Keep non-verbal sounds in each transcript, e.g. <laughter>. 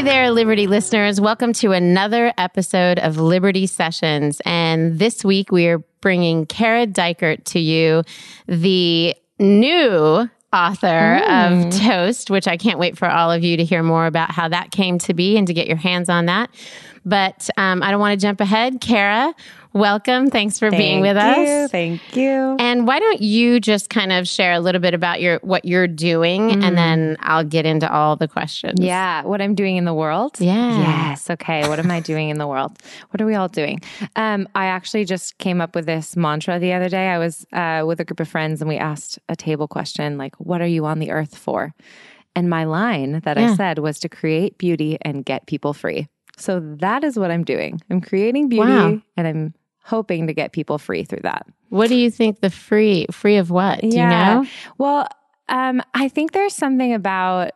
Hey there, Liberty listeners. Welcome to another episode of Liberty Sessions. And this week we are bringing Kara Dykert to you, the new author mm. of Toast, which I can't wait for all of you to hear more about how that came to be and to get your hands on that. But um, I don't want to jump ahead. Kara, welcome. Thanks for Thank being with you. us. Thank you. And why don't you just kind of share a little bit about your what you're doing, mm. and then I'll get into all the questions. Yeah, what I'm doing in the world. Yeah. Yes. Okay. What am I doing in the world? What are we all doing? Um, I actually just came up with this mantra the other day. I was uh, with a group of friends, and we asked a table question like, "What are you on the earth for?" And my line that yeah. I said was to create beauty and get people free. So that is what I'm doing. I'm creating beauty wow. and I'm hoping to get people free through that. What do you think the free free of what? Do yeah. you know? Well, um, I think there's something about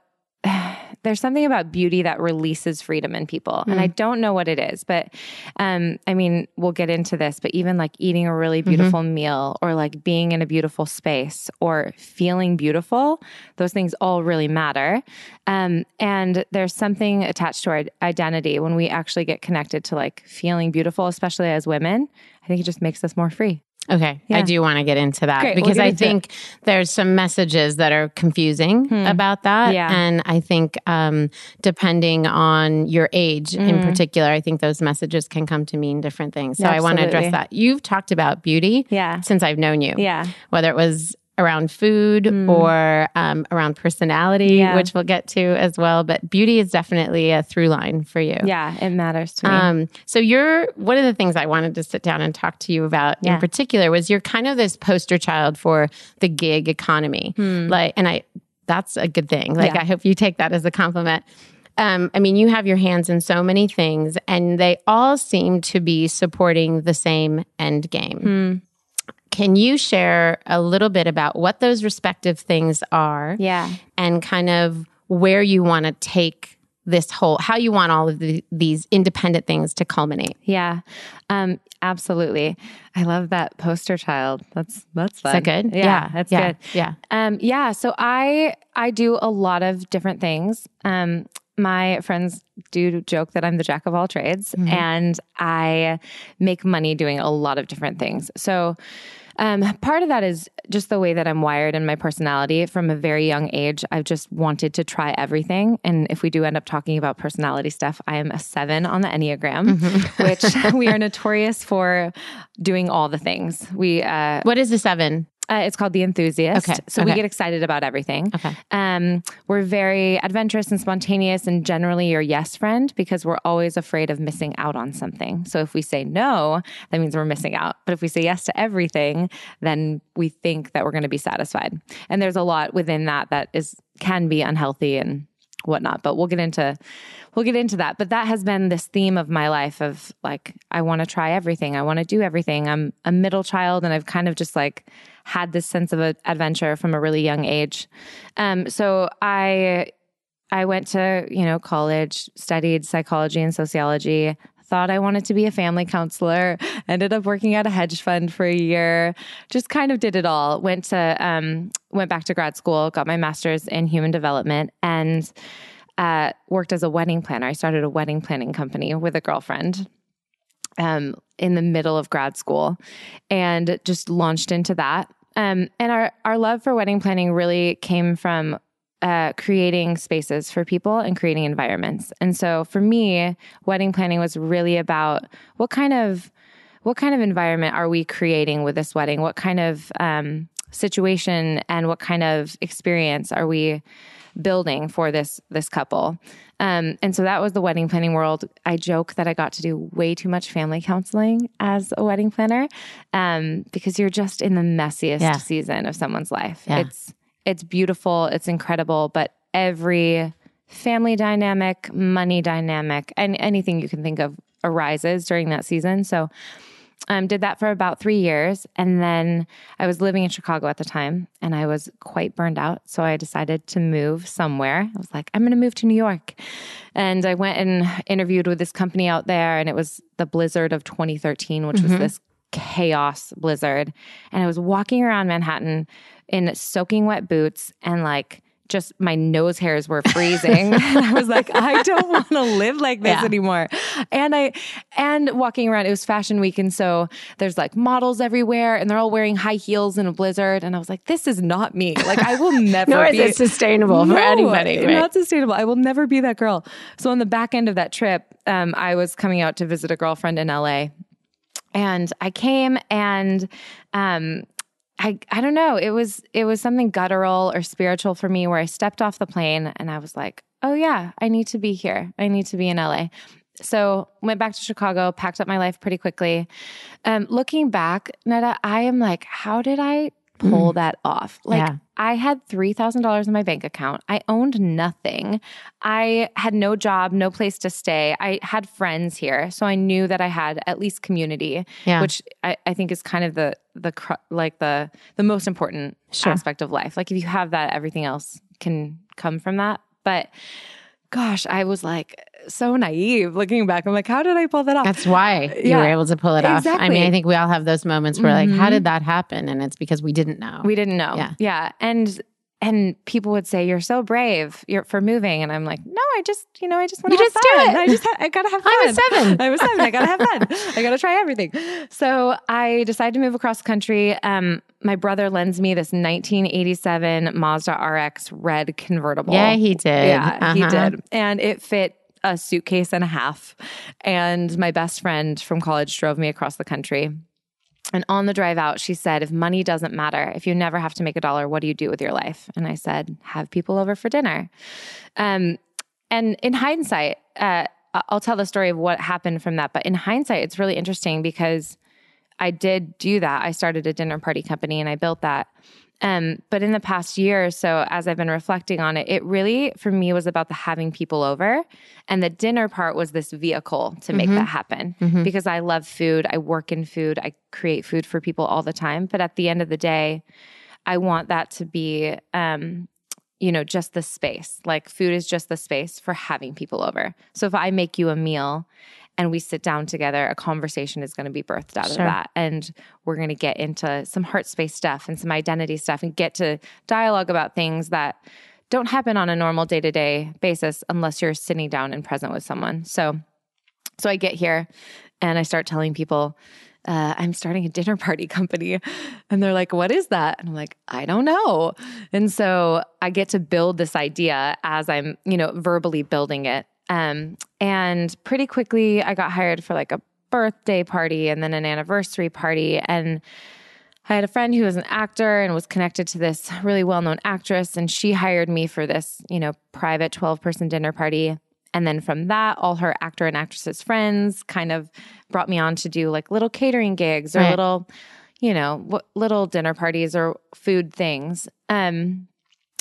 there's something about beauty that releases freedom in people. Mm. And I mm. don't know what it is, but um, I mean, we'll get into this, but even like eating a really mm-hmm. beautiful mm-hmm. meal or like being in a beautiful space or feeling beautiful, those things all really matter. Um, and there's something attached to our identity when we actually get connected to like feeling beautiful, especially as women. I think it just makes us more free. Okay. Yeah. I do want to get into that Great. because we'll I think it. there's some messages that are confusing hmm. about that. Yeah. And I think um, depending on your age mm. in particular, I think those messages can come to mean different things. So Absolutely. I want to address that. You've talked about beauty yeah. since I've known you. Yeah. Whether it was around food mm. or um, around personality, yeah. which we'll get to as well. But beauty is definitely a through line for you. Yeah, it matters to me. Um, so you're one of the things I wanted to sit down and talk to you about yeah. in particular was you're kind of this poster child for the gig economy. Mm. Like, and I that's a good thing. Like, yeah. I hope you take that as a compliment. Um, I mean, you have your hands in so many things, and they all seem to be supporting the same end game. Mm. Can you share a little bit about what those respective things are? Yeah. And kind of where you want to take this whole, how you want all of the, these independent things to culminate. Yeah. Um, absolutely. I love that poster child. That's, that's fun. Is that good? Yeah, yeah. That's yeah. good. Yeah. Um, yeah. So I, I do a lot of different things. Um, my friends do joke that I'm the jack of all trades mm-hmm. and I make money doing a lot of different things. So, um, part of that is just the way that I'm wired and my personality. From a very young age, I've just wanted to try everything. And if we do end up talking about personality stuff, I am a seven on the Enneagram, mm-hmm. which <laughs> we are notorious for doing all the things. We uh, what is the seven? Uh, it's called The Enthusiast. Okay. So okay. we get excited about everything. Okay. Um, we're very adventurous and spontaneous and generally your yes friend because we're always afraid of missing out on something. So if we say no, that means we're missing out. But if we say yes to everything, then we think that we're going to be satisfied. And there's a lot within that that is can be unhealthy and whatnot. But we'll get into we'll get into that. But that has been this theme of my life of like I want to try everything. I want to do everything. I'm a middle child and I've kind of just like had this sense of adventure from a really young age. Um, so I I went to, you know, college, studied psychology and sociology, thought I wanted to be a family counselor, <laughs> ended up working at a hedge fund for a year, just kind of did it all. Went to um, went back to grad school, got my master's in human development, and uh, worked as a wedding planner. I started a wedding planning company with a girlfriend. Um, in the middle of grad school and just launched into that. Um, and our, our love for wedding planning really came from uh, creating spaces for people and creating environments. And so for me, wedding planning was really about what kind of what kind of environment are we creating with this wedding? What kind of um, situation and what kind of experience are we building for this this couple? Um, and so that was the wedding planning world. I joke that I got to do way too much family counseling as a wedding planner um, because you're just in the messiest yeah. season of someone's life. Yeah. It's it's beautiful, it's incredible, but every family dynamic, money dynamic, and anything you can think of arises during that season. So um, did that for about three years. And then I was living in Chicago at the time and I was quite burned out. So I decided to move somewhere. I was like, I'm going to move to New York. And I went and interviewed with this company out there, and it was the blizzard of 2013, which mm-hmm. was this chaos blizzard. And I was walking around Manhattan in soaking wet boots and like just my nose hairs were freezing. <laughs> I was like, I don't want to live like this yeah. anymore. And I, and walking around, it was fashion week. And so there's like models everywhere and they're all wearing high heels in a blizzard. And I was like, this is not me. Like, I will <laughs> never Nor be. is sustainable no, for anybody. Right? Not sustainable. I will never be that girl. So on the back end of that trip, um, I was coming out to visit a girlfriend in LA. And I came and um, I I don't know. It was it was something guttural or spiritual for me where I stepped off the plane and I was like, "Oh yeah, I need to be here. I need to be in LA." So went back to Chicago, packed up my life pretty quickly. Um, looking back, Netta, I am like, how did I pull mm. that off. Like yeah. I had $3,000 in my bank account. I owned nothing. I had no job, no place to stay. I had friends here. So I knew that I had at least community, yeah. which I, I, think is kind of the, the, like the, the most important sure. aspect of life. Like if you have that, everything else can come from that. But gosh, I was like so naive looking back. I'm like, how did I pull that off? That's why you yeah, were able to pull it exactly. off. I mean, I think we all have those moments where mm-hmm. like, how did mm-hmm. that happen? And it's because we didn't know. We didn't know. Yeah. Yeah. And and people would say you're so brave you're for moving and i'm like no i just you know i just want to just fun. do it i just ha- i gotta have <laughs> fun i was seven <laughs> i was seven i gotta have fun i gotta try everything so i decided to move across the country um, my brother lends me this 1987 mazda rx red convertible yeah he did yeah uh-huh. he did and it fit a suitcase and a half and my best friend from college drove me across the country and on the drive out, she said, If money doesn't matter, if you never have to make a dollar, what do you do with your life? And I said, Have people over for dinner. Um, and in hindsight, uh, I'll tell the story of what happened from that. But in hindsight, it's really interesting because I did do that. I started a dinner party company and I built that. Um, but in the past year or so, as I've been reflecting on it, it really, for me, was about the having people over. And the dinner part was this vehicle to make mm-hmm. that happen mm-hmm. because I love food. I work in food. I create food for people all the time. But at the end of the day, I want that to be, um, you know, just the space. Like food is just the space for having people over. So if I make you a meal and we sit down together, a conversation is going to be birthed out sure. of that. And we're going to get into some heart space stuff and some identity stuff and get to dialogue about things that don't happen on a normal day to day basis unless you're sitting down and present with someone. So, so I get here and I start telling people, uh, I'm starting a dinner party company. And they're like, What is that? And I'm like, I don't know. And so I get to build this idea as I'm, you know, verbally building it. Um, and pretty quickly, I got hired for like a birthday party and then an anniversary party. And I had a friend who was an actor and was connected to this really well known actress. And she hired me for this, you know, private 12 person dinner party. And then from that, all her actor and actresses' friends kind of brought me on to do like little catering gigs or right. little, you know, little dinner parties or food things. Um,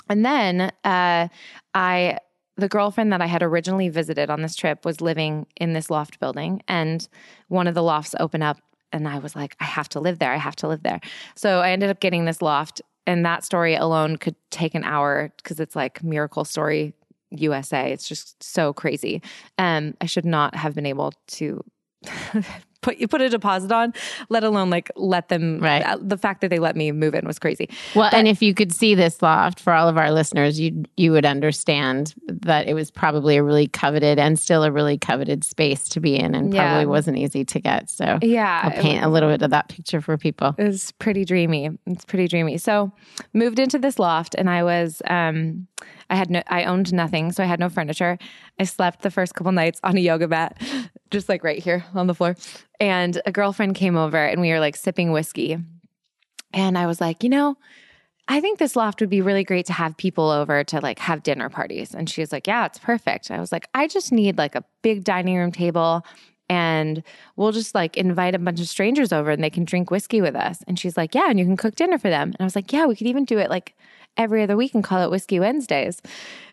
and then uh, I the girlfriend that I had originally visited on this trip was living in this loft building, and one of the lofts opened up, and I was like, I have to live there. I have to live there. So I ended up getting this loft, and that story alone could take an hour because it's like miracle story USA. It's just so crazy. Um, I should not have been able to <laughs> put you put a deposit on, let alone like let them. Right. Uh, the fact that they let me move in was crazy. Well, but, and if you could see this loft for all of our listeners, you you would understand that it was probably a really coveted and still a really coveted space to be in, and yeah. probably wasn't easy to get. So yeah, I'll paint was, a little bit of that picture for people. It's pretty dreamy. It's pretty dreamy. So moved into this loft, and I was. um I had no, I owned nothing, so I had no furniture. I slept the first couple nights on a yoga mat, <laughs> just like right here on the floor. And a girlfriend came over and we were like sipping whiskey. And I was like, you know, I think this loft would be really great to have people over to like have dinner parties. And she was like, yeah, it's perfect. I was like, I just need like a big dining room table and we'll just like invite a bunch of strangers over and they can drink whiskey with us. And she's like, yeah, and you can cook dinner for them. And I was like, yeah, we could even do it like every other week and call it Whiskey Wednesdays.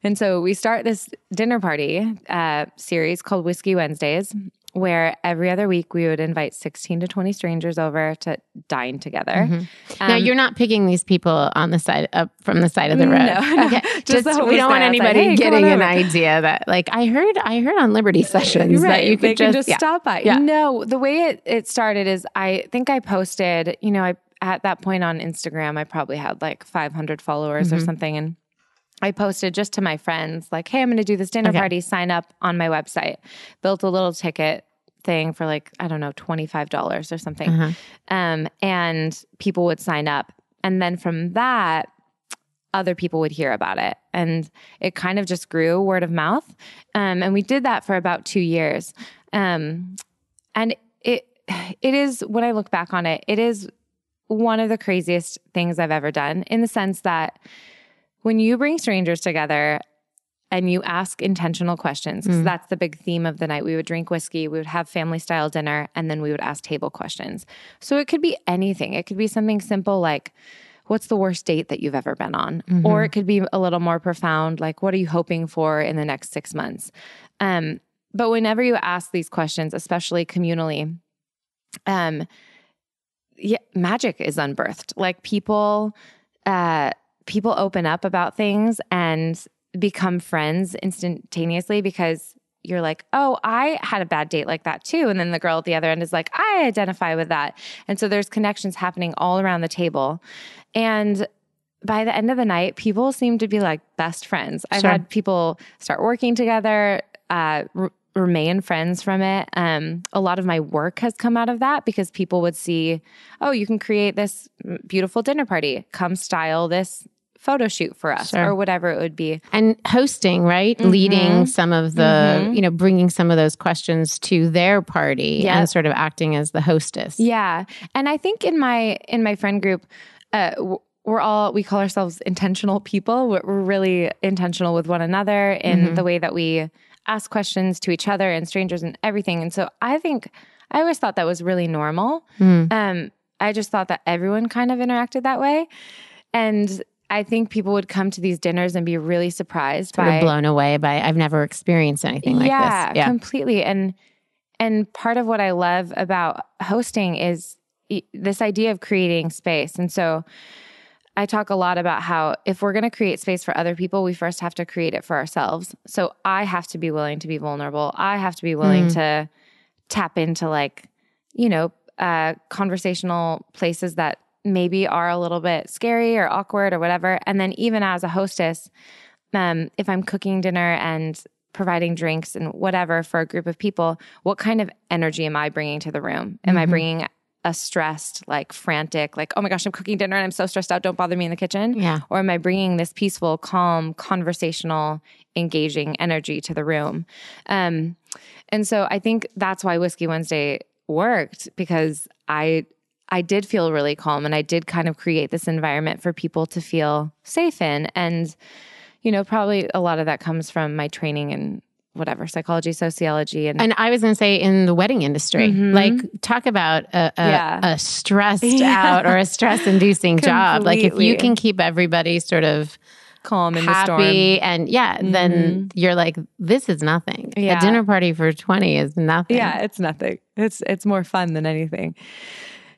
And so we start this dinner party uh, series called Whiskey Wednesdays, where every other week we would invite 16 to 20 strangers over to dine together. Mm-hmm. now, you're not picking these people on the side up from the side of the road. <laughs> No, no. Just Just, we don't want anybody Like, hey, getting an idea that like I heard I heard on Liberty <laughs> sessions that you could they can just, just yeah. stop by. Yeah. No, the way it, it started is I think I posted, you know, I at that point on Instagram, I probably had like 500 followers Mm-hmm. or something. And I posted just to my friends, like, hey, I'm going to do this dinner Okay. party, sign up on my website. Built a little ticket thing for like, I don't know, $25 or something. Uh-huh. Um, and people would sign up. And then from that, other people would hear about it. And it kind of just grew word of mouth. Um, and we did that for about two years. Um, and it it is when I look back on it, it is one of the craziest things I've ever done in the sense that when you bring strangers together and you ask intentional questions, because that's the big theme of the night. We would drink whiskey, we would have family style dinner, and then we would ask table questions. So it could be anything. It could be something simple like, What's the worst date that you've ever been on? Or it could be a little more profound, like, What are you hoping for in the next six months? Um, but whenever you ask these questions, especially communally, um, yeah, magic is unbirthed. Like people, uh, people open up about things and become friends instantaneously because you're like, oh, I had a bad date like that too. And then the girl at the other end is like, I identify with that. And so there's connections happening all around the table. And by the end of the night, people seem to be like best friends. I've had people start working together, uh, r- remain friends from it. Um, a lot of my work has come out of that because people would see, oh, you can create this beautiful dinner party. Come style this photo shoot for us Sure. or whatever it would be. and hosting right Mm-hmm. leading some of the you know bringing some of those questions to their party Yep. and sort of acting as the hostess Yeah, and I think in my in my friend group, uh, we're all we call ourselves intentional people. We're, we're really intentional with one another in the way that we ask questions to each other and strangers and everything. And so I think I always thought that was really normal. Um, I just thought that everyone kind of interacted that way, and I think people would come to these dinners and be really surprised sort by blown away by i've never experienced anything like yeah, this yeah completely. And and part of what I love about hosting is this idea of creating space. And so I talk a lot about how if we're going to create space for other people, we first have to create it for ourselves. So I have to be willing to be vulnerable. I have to be willing to tap into like, you know, uh, conversational places that maybe are a little bit scary or awkward or whatever. And then even as a hostess, um, if I'm cooking dinner and providing drinks and whatever for a group of people, what kind of energy am I bringing to the room? Am I bringing a stressed, like frantic, like, oh my gosh, I'm cooking dinner and I'm so stressed out, don't bother me in the kitchen? Yeah. Or am I bringing this peaceful, calm, conversational, engaging energy to the room? Um, and so I think that's why Whiskey Wednesday worked because I I did feel really calm and I did kind of create this environment for people to feel safe in. And, you know, probably a lot of that comes from my training in whatever, psychology, sociology, and, and I was going to say in the wedding industry, like talk about a, a, Mm-hmm. Yeah. a stressed <laughs> Yeah. out or a stress inducing job. Like if you can keep everybody sort of calm in the storm. happy and yeah, then you're like, this is nothing. Yeah. A dinner party for 20 is nothing. Yeah, it's nothing. It's it's more fun than anything.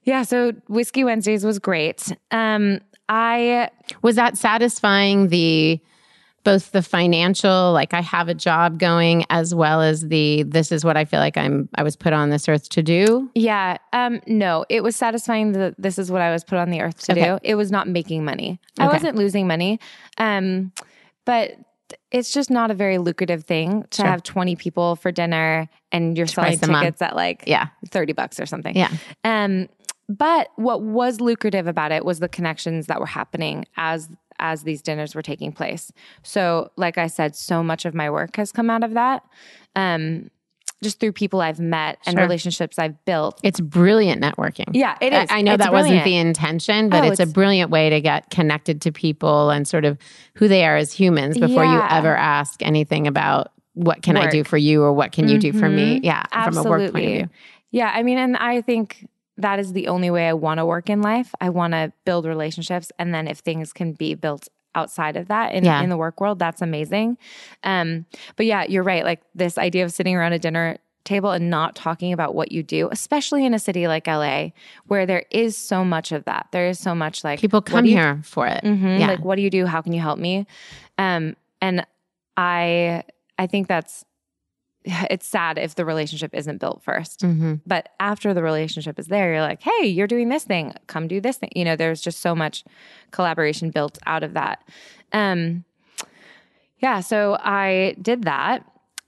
Yeah, so Whiskey Wednesdays was great. Um, I Was that satisfying the both the financial, like I have a job going, as well as the this is what I feel like I'm I was put on this earth to do? Yeah. Um, no, it was satisfying that this is what I was put on the earth to Okay. do. It was not making money. I wasn't losing money. Um, but it's just not a very lucrative thing to Sure. have 20 people for dinner and you're selling month. tickets at like Yeah. 30 bucks or something. Yeah. Um, but what was lucrative about it was the connections that were happening as as these dinners were taking place. So, like I said, so much of my work has come out of that. Um, just through people I've met and Sure. relationships I've built. It's brilliant networking. Yeah, it is. I, I know It's that wasn't the intention, but Oh, it's, a brilliant way to get connected to people and sort of who they are as humans before you ever ask anything about what can I do for you or what can you do for me? Yeah, from a work point of view. Yeah, I mean, and I think that is the only way I want to work in life. I want to build relationships, and then if things can be built outside of that in, Yeah. in the work world, that's amazing. Um, but yeah, you're right. Like this idea of sitting around a dinner table and not talking about what you do, especially in a city like LA, where there is so much of that. There is so much like People come do here for it. Mhm. Yeah. Like, what do you do? How can you help me? Um, and I, I think that's, <laughs> it's sad if the relationship isn't built 1st Mhm. But after the relationship is there, you're like, hey, you're doing this thing. Come do this thing. You know, there's just so much collaboration built out of that. Um, yeah. So I did that.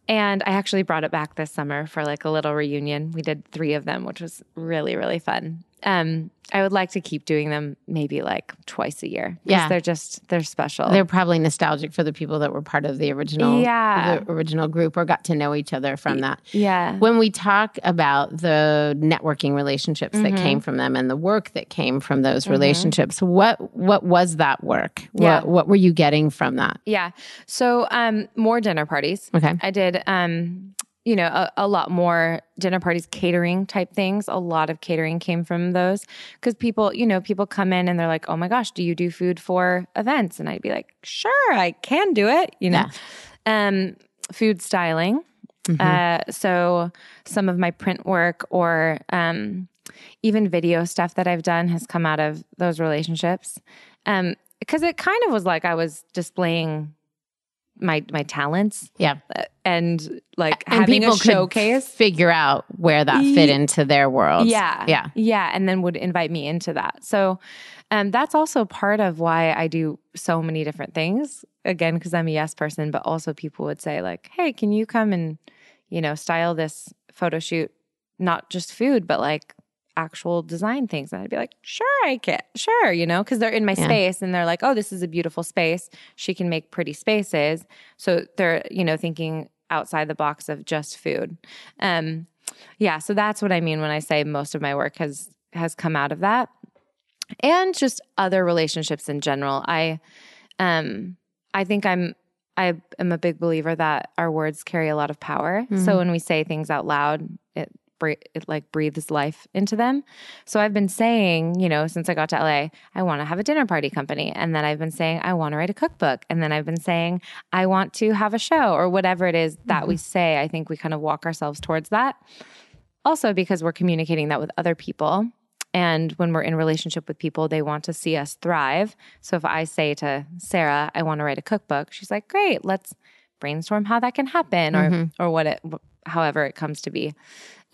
And I actually brought it back this summer for like a little reunion. We did three of them, which was really, really fun. Um, I would like to keep doing them maybe like twice a year. Yeah. They're just, they're special. They're probably nostalgic for the people that were part of the original, Yeah. the original group or got to know each other from that. yeah. When we talk about the networking relationships that Mm-hmm. came from them and the work that came from those relationships, what what was that work? Yeah. What what were you getting from that? Yeah. So um more dinner parties. Okay. I did um you know a, a lot more dinner parties catering type things. A lot of catering came from those. Because people you know people come in and they're like oh my gosh do you do food for events? And i'd be like sure i can do it you know? Um food styling. Uh so some of my print work or um even video stuff that i've done has come out of those relationships. Um because it kind of was like i was displaying my my talents Yeah. and like And having people a could showcase. figure out where that fit into their world. Yeah. Yeah. Yeah. And then would invite me into that. So um, that's also part of why I do so many different things. Again, because I'm a yes person, but also people would say, like, hey, can you come and, you know, style this photo shoot, not just food, but like actual design things. And I'd be like, sure, I can. Sure, you know, because they're in my Yeah. space and they're like, oh, this is a beautiful space. She can make pretty spaces. So they're, you know, thinking outside the box of just food. Um, yeah, so that's what I mean when I say most of my work has has come out of that. And just other relationships in general. I um I think I'm I am a big believer that our words carry a lot of power. So when we say things out loud, it it like breathes life into them. So I've been saying, you know, since I got to LA, I want to have a dinner party company. And then I've been saying I want to write a cookbook. And then I've been saying I want to have a show or whatever it is that we mm-hmm. say. I think we kind of walk ourselves towards that. Also because we're communicating that with other people. And when we're in relationship with people, they want to see us thrive. So if I say to Sarah, I want to write a cookbook, she's like, "Great, let's brainstorm how that can happen or mm-hmm. or what it however it comes to be."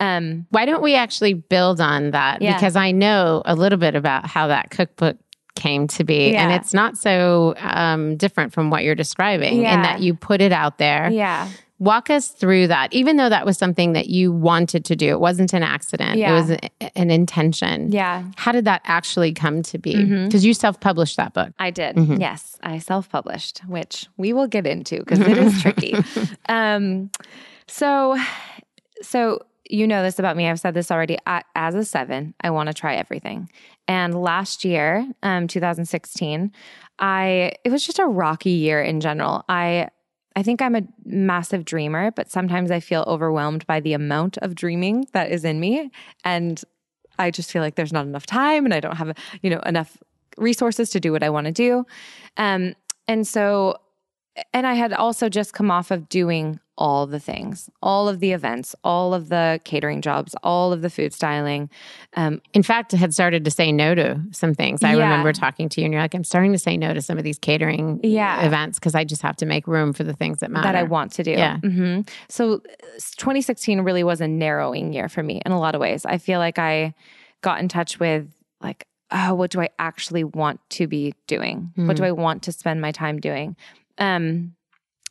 Um Why don't we actually build on that? Yeah. Because I know a little bit about how that cookbook came to be. And it's not so um, different from what you're describing in that you put it out there. yeah. Walk us through that, even though that was something that you wanted to do. It wasn't an accident, Yeah. it was a- an intention. Yeah. How did that actually come to be? Mm-hmm. Because you self published that book. I did. Yes, I self-published, which we will get into because it is tricky. <laughs> Um, so, so you know this about me. I've said this already. I, as a seven, I want to try everything. And last year, um, 2016, I it was just a rocky year in general. I I think I'm a massive dreamer, but sometimes I feel overwhelmed by the amount of dreaming that is in me, and I just feel like there's not enough time, and I don't have you know enough resources to do what I want to do. Um, and so, and I had also just come off of doing all the things, all of the events, all of the catering jobs, all of the food styling. Um, In fact, had started to say no to some things. I Yeah. remember talking to you, and you're like, I'm starting to say no to some of these catering Yeah. events because I just have to make room for the things that matter. that I want to do. Yeah. hmm So, uh, 2016 really was a narrowing year for me in a lot of ways. I feel like I got in touch with like, oh, what do I actually want to be doing? What do I want to spend my time doing? Um,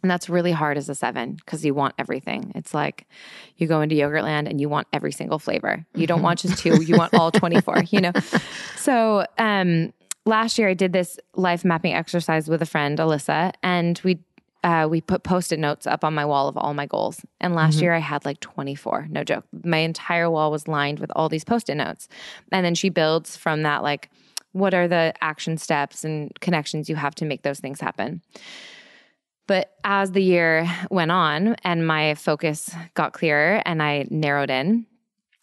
and that's really hard as a seven because you want everything. It's like you go into Yogurtland and you want every single flavor. You don't want just two, you want all <laughs> 24, you know? So, um, last year I did this life mapping exercise with a friend, Alyssa, and we uh, we put post-it notes up on my wall of all my goals. And last year I had like 24, no joke. My entire wall was lined with all these post-it notes. And then she builds from that like what are the action steps and connections you have to make those things happen. But as the year went on and my focus got clearer and I narrowed in,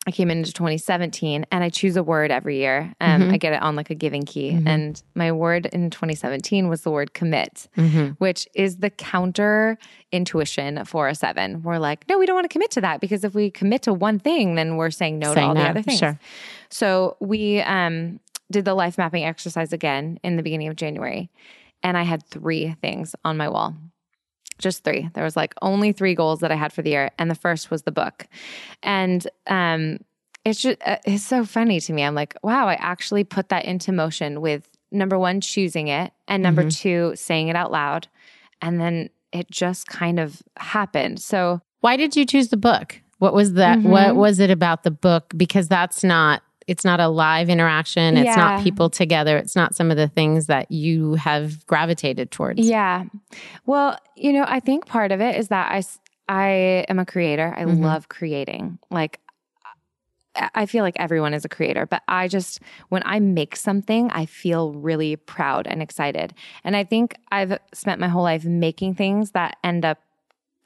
I came into 2017 and I choose a word every year. Um, Mm-hmm. I get it on like a giving key. And my word in 2017 was the word commit, Mm-hmm. which is the counter intuition for a seven. We're like, no, we don't want to commit to that because if we commit to one thing, then we're saying no to all no, the other things. sure. So we um, did the life mapping exercise again in the beginning of January. And I had three things on my wall just three. There was like only three goals that I had for the year, and the first was the book. And um, it's just uh, it's so funny to me. I'm like, wow, I actually put that into motion with number one choosing it, and number two saying it out loud, and then it just kind of happened. So Why did you choose the book? What was that? What Mm-hmm. was it about the book? Because that's not. It's not a live interaction. It's not people together. It's not some of the things that you have gravitated towards. Yeah. Well, you know, I think part of it is that I I am a creator. I Mhm. love creating. Like, I- I feel like everyone is a creator, but I just, when I make something, I feel really proud and excited. And I think I've spent my whole life making things that end up,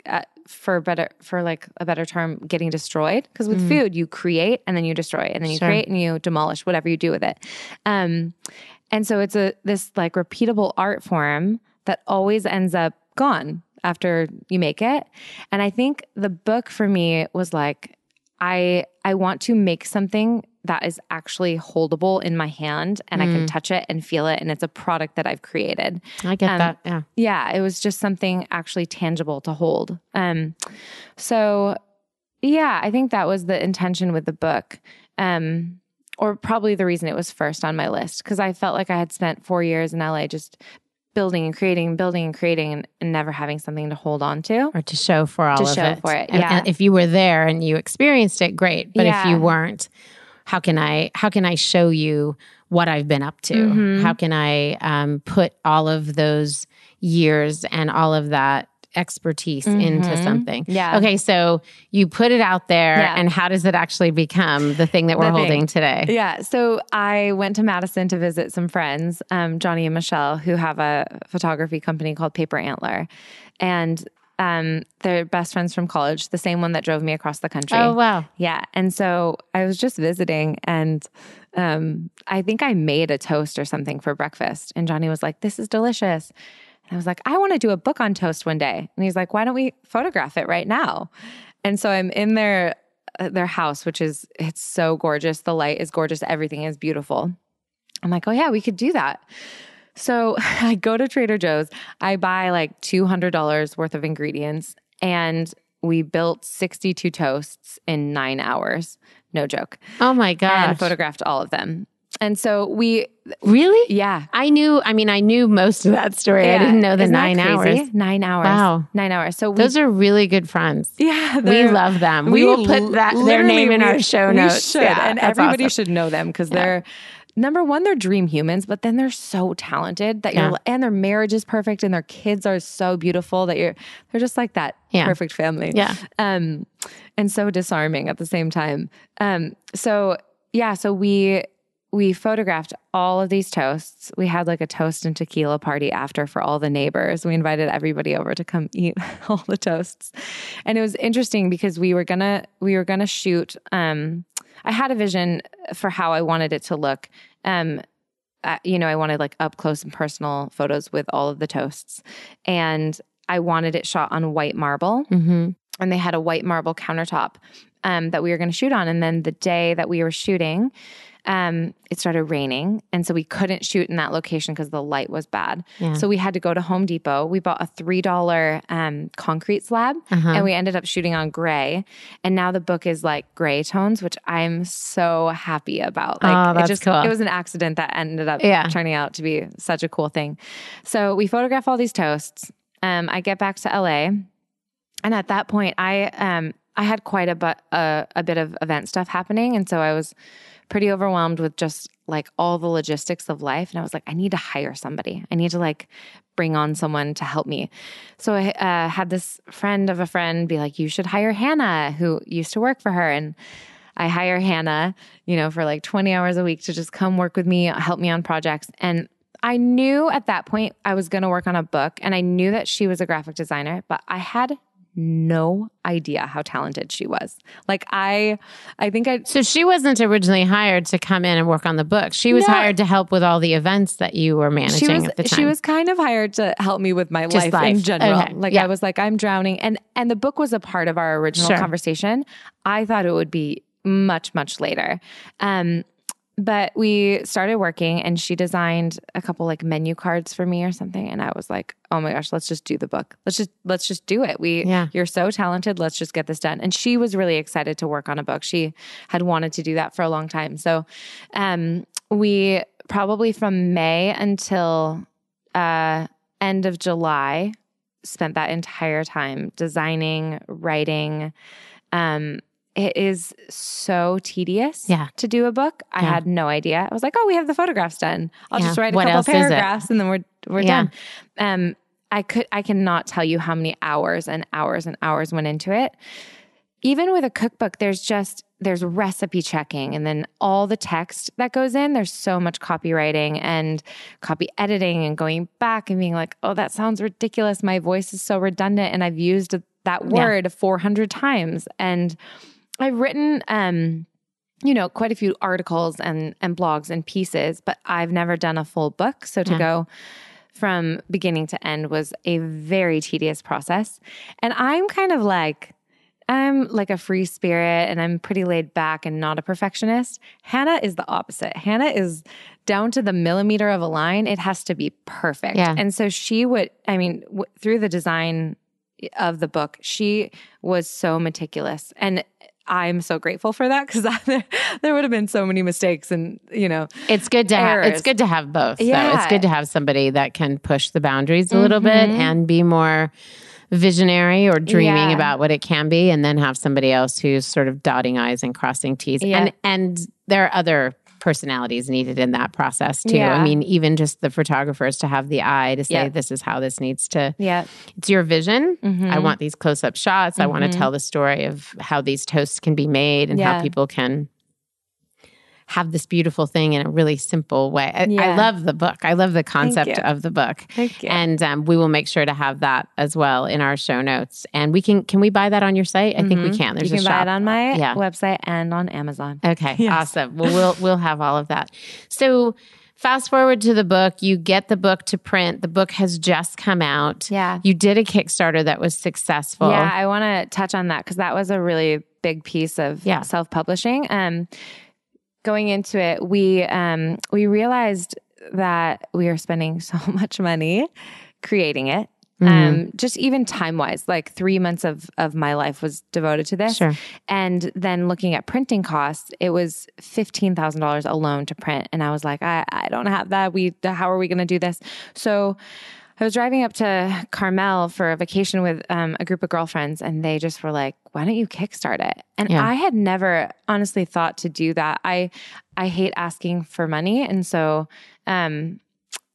uh, for better, for like a better term, getting destroyed. Because with food, you create and then you destroy, and then you Sure. create and you demolish whatever you do with it. Um, and so it's a this like repeatable art form that always ends up gone after you make it. And I think the book for me was like I I want to make something that is actually holdable in my hand and I can touch it and feel it and it's a product that I've created. I get Um, that. Yeah. Yeah, it was just something actually tangible to hold. Um so yeah, I think that was the intention with the book. Um or probably the reason it was first on my list because I felt like I had spent 4 years in LA just building and creating and building and creating and, and never having something to hold on to. Or to show for all To show it. for it, yeah. and if you were there and you experienced it, great. But if you weren't, how can I? How can I show you what I've been up to? Mm-hmm. How can I um, put all of those years and all of that expertise into something? Mm-hmm. Yeah. Okay. So you put it out there, Yeah. and how does it actually become the thing that we're holding today? Yeah. So I went to Madison to visit some friends, um, Johnny and Michelle, who have a photography company called Paper Antler. And um, they're best friends from college, the same one that drove me across the country. Oh wow. Yeah. And so I was just visiting and um, I think I made a toast or something for breakfast. And Johnny was like, This is delicious. And I was like, I want to do a book on toast one day. And he's like, Why don't we photograph it right now? And so I'm in their uh, their house, which is it's so gorgeous. The light is gorgeous. Everything is beautiful. I'm like, oh yeah, we could do that. So <laughs> I go to Trader Joe's. I buy like $200 worth of ingredients and we built 62 toasts in nine hours. No joke. Oh my And gosh. photographed all of them. And so we, really? yeah. I knew. I mean, I knew most of that story. I didn't know the Isn't nine hours. Nine hours. Wow. Nine hours. So we, Those are really good friends. yeah, We love them. We, will put that their name in we- our show we notes. should, Yeah, and everybody awesome. should know them because they're number one, they're dream humans, but then they're so talented that Yeah. you're, and their marriage is perfect, and their kids are so beautiful that you're, they're just like that Yeah. perfect family. Yeah. Um, and so disarming at the same time. Um, so yeah, so we we photographed all of these toasts. We had like a toast and tequila party after for all the neighbors. We invited everybody over to come eat <laughs> all the toasts. And it was interesting because we were gonna we were gonna shoot um I had a vision for how I wanted it to look. Um uh, you know, I wanted like up close and personal photos with all of the toasts. And I wanted it shot on white marble Mhm. and they had a white marble countertop um, that we were going to shoot on. And then the day that we were shooting, um, it started raining. And so we couldn't shoot in that location because the light was bad. Yeah. So we had to go to Home Depot. We bought a $3 um, concrete slab Uh-huh. and we ended up shooting on gray. And now the book is like gray tones, which I'm so happy about. Like Oh, it that's just, cool. it was an accident that ended up Yeah. turning out to be such a cool thing. So we photograph all these toasts. Um, I get back to LA. And at that point, I um I had quite a but a, a bit of event stuff happening, and so I was pretty overwhelmed with just like all the logistics of life. And I was like, I need to hire somebody. I need to like bring on someone to help me. So I uh, had this friend of a friend be like, you should hire Hannah, who used to work for her, and I hire Hannah, you know, for like 20 hours a week to just come work with me, help me on projects. And I knew at that point I was going to work on a book and I knew that she was a graphic designer, but I had no idea how talented she was. Like I I think I So she wasn't originally hired to come in and work on the book. She was No. hired to help with all the events that you were managing she was at the time. she was kind of hired to help me with my life, life. in general. Okay. Like Yeah. I was like I'm drowning and and the book was a part of our original Sure. conversation. I thought it would be much much later. Um but we started working and she designed a couple like menu cards for me or something and I was like, "Oh my gosh, let's just do the book. Let's just let's just do it. We Yeah. you're so talented. Let's just get this done." And she was really excited to work on a book. She had wanted to do that for a long time. So, um we probably from May until uh end of July spent that entire time designing, writing um it is so tedious Yeah. to do a book. I Yeah. had no idea. I was like, "Oh, we have the photographs done. I'll Yeah. just write a What couple else is it? paragraphs and then we're we're Yeah. done." Um, I could I cannot tell you how many hours and hours and hours went into it. Even with a cookbook, there's just there's recipe checking and then all the text that goes in. There's so much copywriting and copy editing and going back and being like, "Oh, that sounds ridiculous. My voice is so redundant and I've used that word 400 times." And I've written um you know, quite a few articles and and blogs and pieces, but I've never done a full book. So to Yeah. go from beginning to end was a very tedious process. And I'm kind of like I'm like a free spirit and I'm pretty laid back and not a perfectionist. Hannah is the opposite. Hannah is down to the millimeter of a line. It has to be perfect. Yeah. And so she would, I mean, w- through the design of the book, she was so meticulous. And I'm so grateful for that because <laughs> there, there would have been so many mistakes and, you know, It's good to have. It's good to have both. though. Yeah. it's good to have somebody that can push the boundaries a little bit Mhm. and be more visionary or dreaming Yeah. about what it can be, and then have somebody else who's sort of dotting i's and crossing t's. Yeah. And and there are other personalities needed in that process too. Yeah. I mean, even just the photographers to have the eye to say Yeah. this is how this needs to. yeah. It's your vision. I Mhm. want these close up shots. I want to tell the story of how these toasts can be made and Yeah. how people can have this beautiful thing in a really simple way. I, I love the book. I love the concept of the book. Thank you. And um, we will make sure to have that as well in our show notes. And we can can we buy that on your site? I think we Mhm. can. There's you can a buy shop. it on my Yeah. website and on Amazon. Okay, Yes. awesome. Well, we'll <laughs> we'll have all of that. So, fast forward to the book. You get the book to print. The book has just come out. Yeah. You did a Kickstarter that was successful. Yeah, I want to touch on that because that was a really big piece of Yeah. self publishing. Um, going into it, we um, we realized that we are spending <laughs> so much money creating it. Mhm. Um, just even time wise, like three months of of my life was devoted to this. Sure. And then looking at printing costs, it was fifteen thousand dollars alone to print, and I was like, I, I don't have that. We how are we going to do this? So I was driving up to Carmel for a vacation with um, a group of girlfriends, and they just were like, "Why don't you kickstart it?" And Yeah. I had never honestly thought to do that. I I hate asking for money, and so um,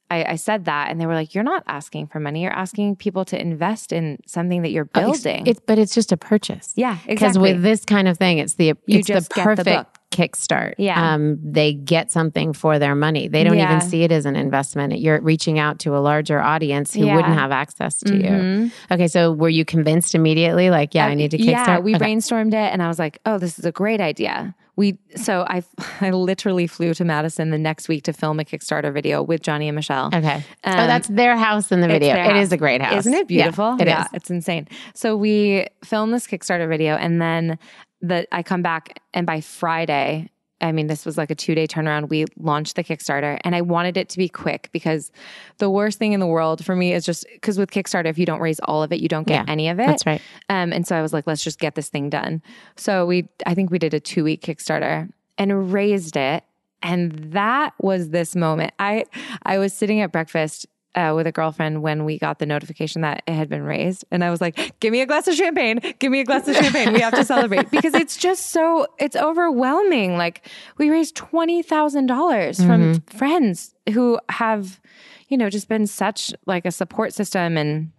I, I said that, and they were like, "You're not asking for money. You're asking people to invest in something that you're Oh, it's- building." It's, but it's just a purchase. yeah, exactly. Because with this kind of thing, it's the You it's just the get the perfect book. Kickstart. Yeah. um, they get something for their money. They don't Yeah. even see it as an investment. You're reaching out to a larger audience who Yeah. wouldn't have access to you. Mhm. Okay, so were you convinced immediately? Like, yeah, I need to kickstart. Yeah, we Okay. brainstormed it, and I was like, "Oh, this is a great idea." We so I <laughs> I literally flew to Madison the next week to film a Kickstarter video with Johnny and Michelle. Okay. oh, Um, that's their house in the video. It is a great house. Isn't it Yeah, beautiful? it yeah, is. it's insane. So we filmed this Kickstarter video, and then the I come back, and by Friday. I mean, this was like a two day turnaround. We launched the Kickstarter and I wanted it to be quick because the worst thing in the world for me is just because with Kickstarter, if you don't raise all of it, you don't get Yeah, any of it. That's right. Um, and so I was like, let's just get this thing done. So we, I think we did a two week Kickstarter and raised it. And that was this moment. I, I was sitting at breakfast uh, with a girlfriend when we got the notification that it had been raised. And I was like, give me a glass of champagne. Give me a glass of champagne. We have to celebrate because it's just so, it's overwhelming. Like we raised $20,000 from friends who have, you know, just been such like a support system and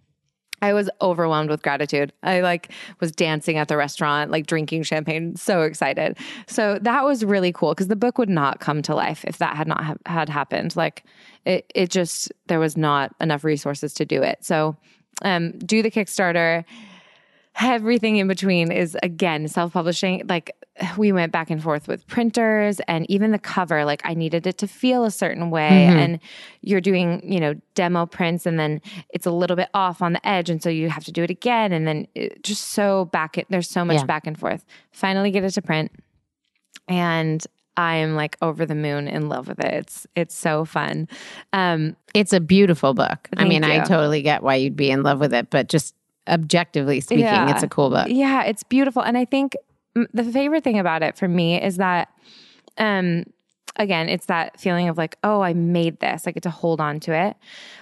I was overwhelmed with gratitude. I like was dancing at the restaurant, like drinking champagne, so excited. So that was really cool because the book would not come to life if that had not ha- had happened. Like it, it just there was not enough resources to do it. So um, do the Kickstarter. Everything in between is again self-publishing. Like we went back and forth with printers and even the cover. Like i needed it to feel a certain way. Mm-hmm. and you're doing you know demo prints and then it's a little bit off on the edge. And so you have to do it again. And then it, just so back there's so much Yeah. back and forth. Finally get it to print. And i'm like over the moon in love with it. It's it's so fun. Um It's a beautiful book. I mean, I totally get why you'd be in love with it, but just objectively speaking, Yeah. it's a cool book. Yeah, it's beautiful. And I think the favorite thing about it for me is that, um, again, it's that feeling of like, oh, I made this. I get to hold on to it.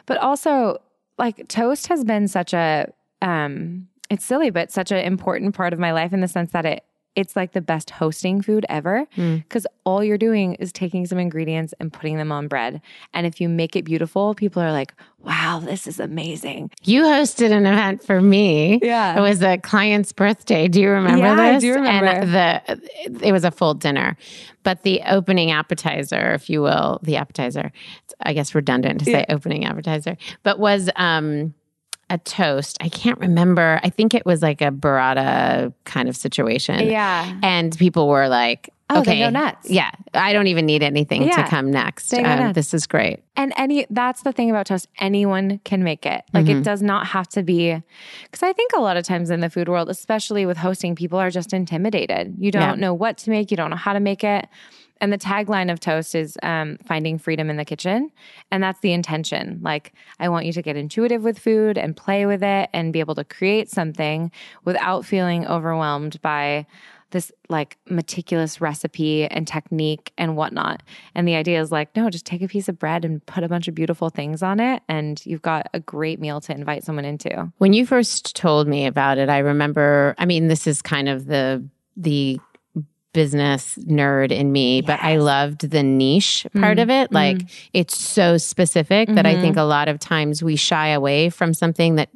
But also, like, toast has been such a, um, it's silly, but such an important part of my life in the sense that it, it's like the best hosting food ever because all you're doing is taking some ingredients and putting them on bread. And if you make it beautiful, people are like, wow, this is amazing. You hosted an event for me. Yeah. It was a client's birthday. Do you remember Yeah, I this? do remember. And the it was a full dinner. But the opening appetizer, if you will, the appetizer, it's, I guess redundant to say opening appetizer, but was um a toast. I can't remember. I think it was like a burrata kind of situation. Yeah. And people were like, Oh, okay, go nuts. Yeah, I don't even need anything to come next. Um, this is great. And any that's the thing about toast. Anyone can make it. Like Mm-hmm. it does not have to be because I think a lot of times in the food world, especially with hosting, people are just intimidated. You don't Yeah. know what to make, you don't know how to make it. And the tagline of Toast is um, finding freedom in the kitchen. And that's the intention. Like, I want you to get intuitive with food and play with it and be able to create something without feeling overwhelmed by this like meticulous recipe and technique and whatnot. And the idea is like, no, just take a piece of bread and put a bunch of beautiful things on it, and you've got a great meal to invite someone into. When you first told me about it, I remember, I mean, this is kind of the the business nerd in me, but I loved the niche part of mm-hmm. it. Like mm-hmm. it's so specific that I think mm-hmm. a lot of times we shy away from something that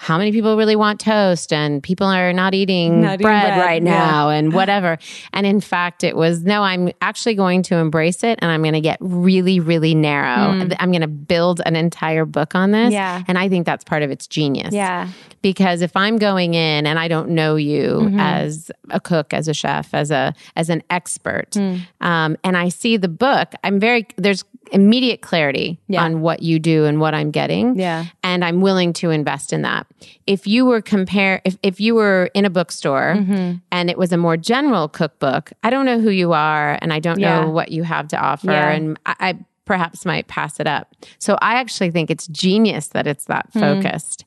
how many people really want toast and people are not eating Not eating bread, bread, right yeah. now and <laughs> whatever. And in fact, it was no, I'm actually going to embrace it and I'm going to get really, really narrow. Hmm. I'm going to build an entire book on this. Yeah. And I think that's part of its genius Yeah. because if I'm going in and I don't know you mm-hmm. as a cook, as a chef, as a as an expert, hmm. um, and I see the book, I'm very there's immediate clarity Yeah. on what you do and what I'm getting, Yeah. and I'm willing to invest in that. If you were compare, if if you were in a bookstore and it was a more general cookbook, I don't know who you are and I don't Yeah. know what you have to offer, Yeah. and I. I perhaps might pass it up. So I actually think it's genius that it's that Hmm. focused.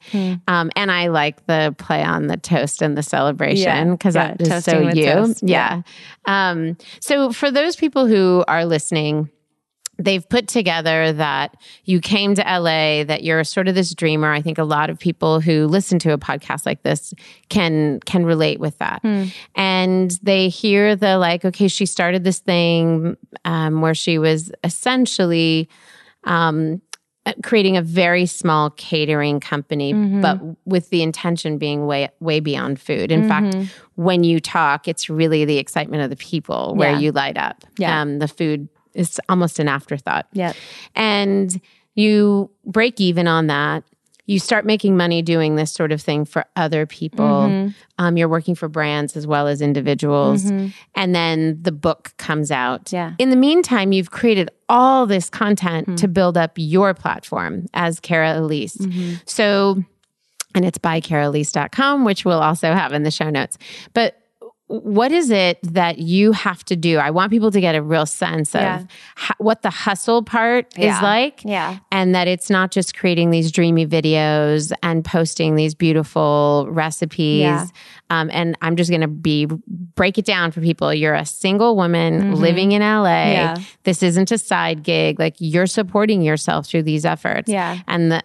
Um, and I like the play on the toast and the celebration because that is so you. Yeah. Um, so for those people who are listening, they've put together that you came to LA, that you're sort of this dreamer. I think a lot of people who listen to a podcast like this can can relate with that. And they hear the like, okay, she started this thing um, where she was essentially um, creating a very small catering company, but with the intention being way way beyond food. In fact, when you talk, it's really the excitement of the people where Yeah. you light up. Yeah. Um, the food is almost an afterthought. Yeah. And you break even on that. You start making money doing this sort of thing for other people. Mm-hmm. Um, you're working for brands as well as individuals. And then the book comes out. Yeah. In the meantime, you've created all this content Mm-hmm. to build up your platform as Kara Elise. Mm-hmm. So, and it's by karaelise.com, which we'll also have in the show notes. But what is it that you have to do? I want people to get a real sense of Yeah. what the hustle part is like. Yeah. And that it's not just creating these dreamy videos and posting these beautiful recipes. Yeah. Um, and I'm just going to be break it down for people. You're a single woman living in LA. Mm-hmm. Yeah. This isn't a side gig. Like you're supporting yourself through these efforts. Yeah. And the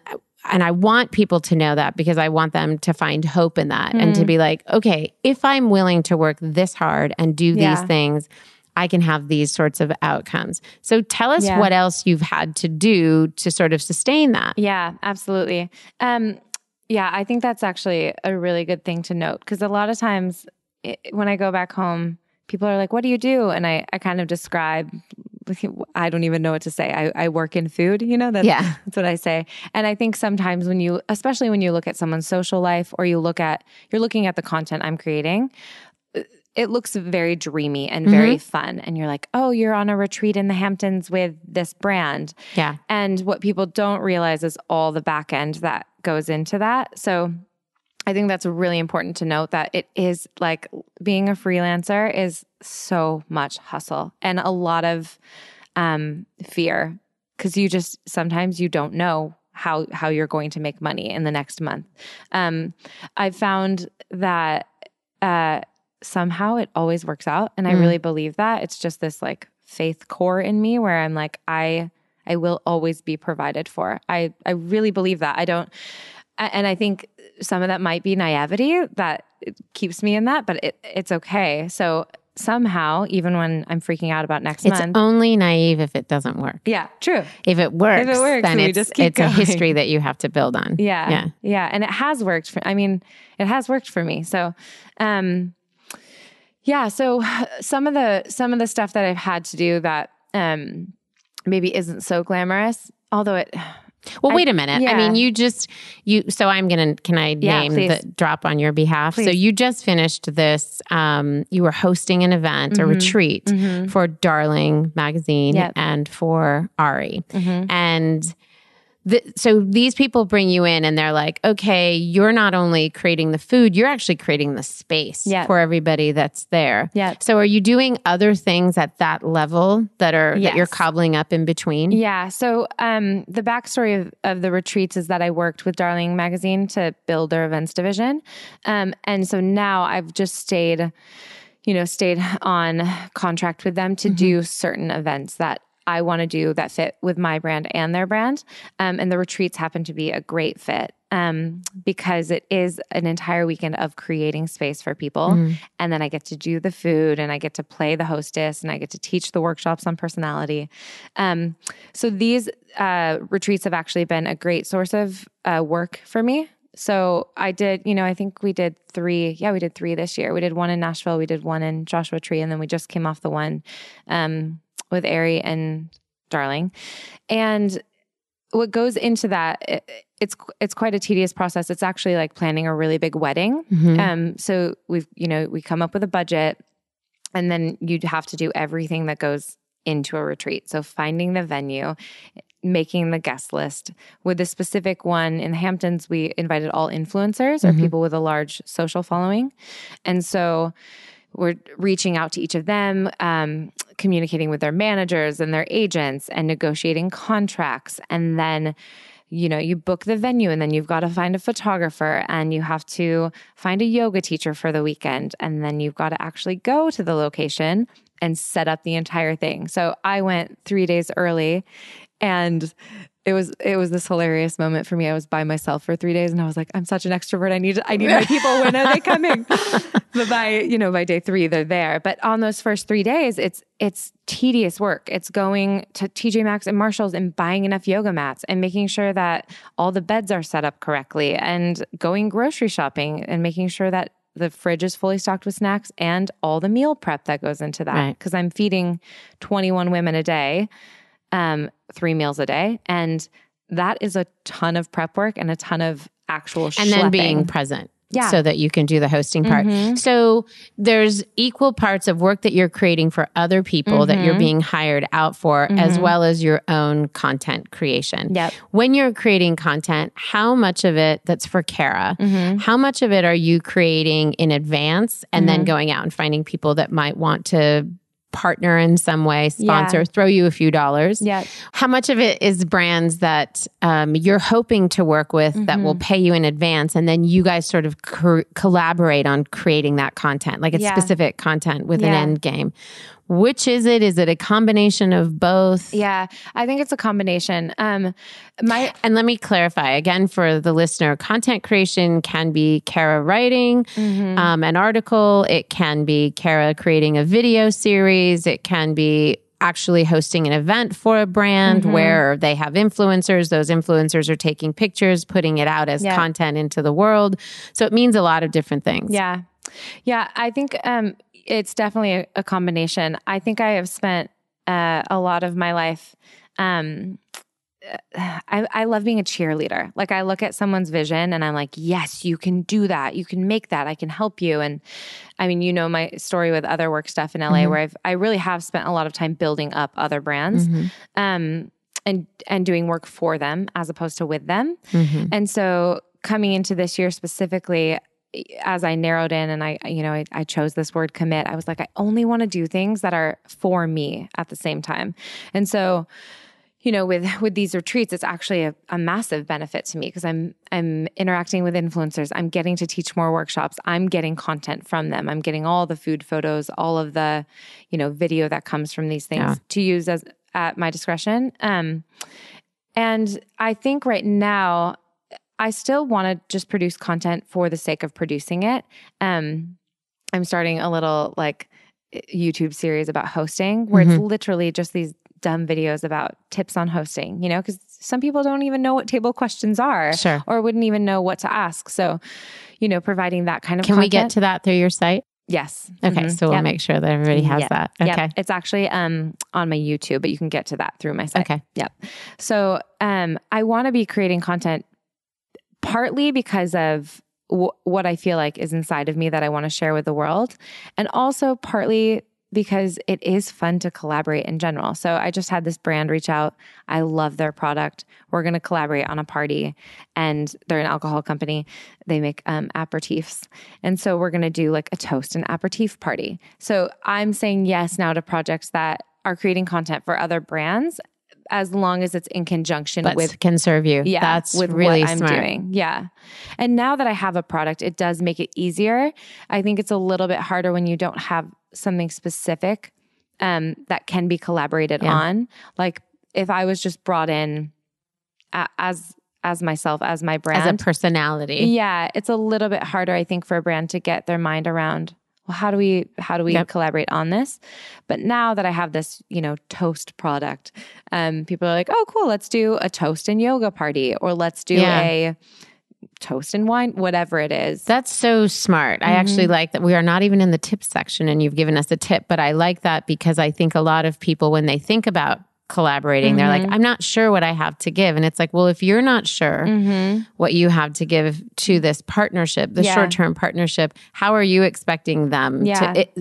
and I want people to know that because I want them to find hope in that and to Mm. be like, okay, if I'm willing to work this hard and do Yeah. these things, I can have these sorts of outcomes. So tell us Yeah. what else you've had to do to sort of sustain that. Yeah, absolutely. Um, yeah, I think that's actually a really good thing to note because a lot of times it, when I go back home, people are like, "What do you do?" And I, I kind of describe I don't even know what to say. I, I work in food, you know, that's, Yeah. that's what I say. And I think sometimes when you, especially when you look at someone's social life or you look at, you're looking at the content I'm creating, uh, it looks very dreamy and mm-hmm. very fun. And you're like, oh, you're on a retreat in the Hamptons with this brand. Yeah. And what people don't realize is all the back end that goes into that. So I think that's really important to note that it is like being a freelancer is so much hustle and a lot of um, fear because you just sometimes you don't know how how you're going to make money in the next month. Um, I found that uh, somehow it always works out, and I Mm. really believe that. It's just this like faith core in me where I'm like I I will always be provided for. I I really believe that. I don't and I think some of that might be naivety that keeps me in that, but it, it's okay. So somehow, even when I'm freaking out about next It's month, it's only naive if it doesn't work. yeah, true. If it works, if it works, then it's, just it's a history that you have to build on. Yeah, Yeah. yeah, and it has worked for. I mean, it has worked for me. So, um, yeah. So some of the some of the stuff that I've had to do that um maybe isn't so glamorous, although it Well, wait a minute. I mean, you just you. So I'm gonna. Can I Yeah, name please. the drop on your behalf? So you just finished this. Um, you were hosting an event, a retreat for Darling Magazine Mm-hmm. Yep. and for Aerie, Mm-hmm. and. The, so these people bring you in and they're like, okay, you're not only creating the food, you're actually creating the space Yeah. for everybody that's there. Yeah. So are you doing other things at that level that are that you're cobbling up in between? Yeah. So um, the backstory of, of the retreats is that I worked with Darling Magazine to build their events division. Um, and so now I've just stayed, you know, stayed on contract with them to do certain events that I want to do that fit with my brand and their brand. Um, and the retreats happen to be a great fit um, because it is an entire weekend of creating space for people. And then I get to do the food and I get to play the hostess and I get to teach the workshops on personality. Um, so these uh, retreats have actually been a great source of uh, work for me. So I did, you know, I think we did three. Yeah, we did three this year. We did one in Nashville, we did one in Joshua Tree, and then we just came off the one um, with Aerie and Darling. And what goes into that, it, it's it's quite a tedious process. It's actually like planning a really big wedding. Mhm. Um, so we've you know we come up with a budget, and then you'd have to do everything that goes into a retreat. So finding the venue, making the guest list. With the specific one in the Hamptons, we invited all influencers or people with a large social following, and so we're reaching out to each of them, um, communicating with their managers and their agents, and negotiating contracts, and then you know, you book the venue and then you've got to find a photographer and you have to find a yoga teacher for the weekend. And then you've got to actually go to the location and set up the entire thing. So I went three days early and it was it was this hilarious moment for me. I was by myself for three days and I was like, I'm such an extrovert. I need I need my people. When are they coming? <laughs> but by you know by day three they're there. But on those first three days, it's it's tedious work. It's going to TJ Maxx and Marshalls and buying enough yoga mats and making sure that all the beds are set up correctly and going grocery shopping and making sure that the fridge is fully stocked with snacks and all the meal prep that goes into that. Right. Because I'm feeding 21 women a day, um, three meals a day. And that is a ton of prep work and a ton of actual and then being present. Yeah. So that you can do the hosting part. Mhm. So there's equal parts of work that you're creating for other people that you're Mhm. being hired out for, as Mhm. well as your own content creation. Yep. When you're creating content, how much of it that's for Kara, Mhm. how much of it are you creating in advance and then Mhm. going out and finding people that might want to partner in some way, sponsor, Yeah. throw you a few dollars? Yeah. How much of it is brands that um, you're hoping to work with that Mm-hmm. will pay you in advance, and then you guys sort of co- collaborate on creating that content, like it's Yeah. specific content with an end game? Which is it? Is it a combination of both? Yeah. I think it's a combination. Um, my And let me clarify again for the listener content creation can be Kara writing Mm-hmm. um, an article, it can be Kara creating a video series, it can be actually hosting an event for a brand Mm-hmm. where they have influencers. Those influencers are taking pictures, putting it out as Yeah. content into the world. So it means a lot of different things. Yeah. Yeah. I think um, it's definitely a, a combination. I think I have spent uh, a lot of my life, um, <sighs> I, I love being a cheerleader. Like I look at someone's vision and I'm like, yes, you can do that. You can make that. I can help you. And I mean, you know my story with other work stuff in LA Mhm. where I've I really have spent a lot of time building up other brands Mhm. um, and and doing work for them as opposed to with them. Mhm. And so coming into this year specifically, as I narrowed in and I, you know, I, I chose this word commit, I was like, I only want to do things that are for me at the same time. And so, you know, with with these retreats, it's actually a, a massive benefit to me because I'm I'm interacting with influencers. I'm getting to teach more workshops. I'm getting content from them. I'm getting all the food photos, all of the, you know, video that comes from these things Yeah. to use as at my discretion. Um, and I think right now, I still want to just produce content for the sake of producing it. Um, I'm starting a little like YouTube series about hosting where it's literally just these dumb videos about tips on hosting, you know, because some people don't even know what table questions are Sure. or wouldn't even know what to ask. So, you know, providing that kind of Can we get to that through your site? Yes. Okay, Mhm. so we'll Yep. make sure that everybody has Yep. that. Yep. Okay. It's actually um on my YouTube, but you can get to that through my site. Okay. Yep. So um I want to be creating content partly because of w- what I feel like is inside of me that I want to share with the world, and also partly because it is fun to collaborate in general. So I just had this brand reach out. I love their product. We're going to collaborate on a party, and they're an alcohol company. They make um, aperitifs, and so we're going to do like a toast and aperitif party. So I'm saying yes now to projects that are creating content for other brands. As long as it's in conjunction But with can serve you. yeah, That's with really what I'm smart. doing. Yeah. And now that I have a product, it does make it easier. I think it's a little bit harder when you don't have something specific um, that can be collaborated Yeah. on. Like if I was just brought in a- as as myself as my brand As a personality. yeah, it's a little bit harder, I think, for a brand to get their mind around. Well, how do we how do we Yep. collaborate on this? But now that I have this, you know, toast product, um, people are like, oh, cool, let's do a toast and yoga party, or let's do Yeah. a toast and wine, whatever it is. That's so smart. I Mm-hmm. actually like that we are not even in the tip section and you've given us a tip, but I like that because I think a lot of people, when they think about collaborating, they're like, Mm-hmm. I'm not sure what I have to give. And it's like, well, if you're not sure what you have to give to this partnership, the Yeah. short term partnership, how are you expecting them Yeah. to it,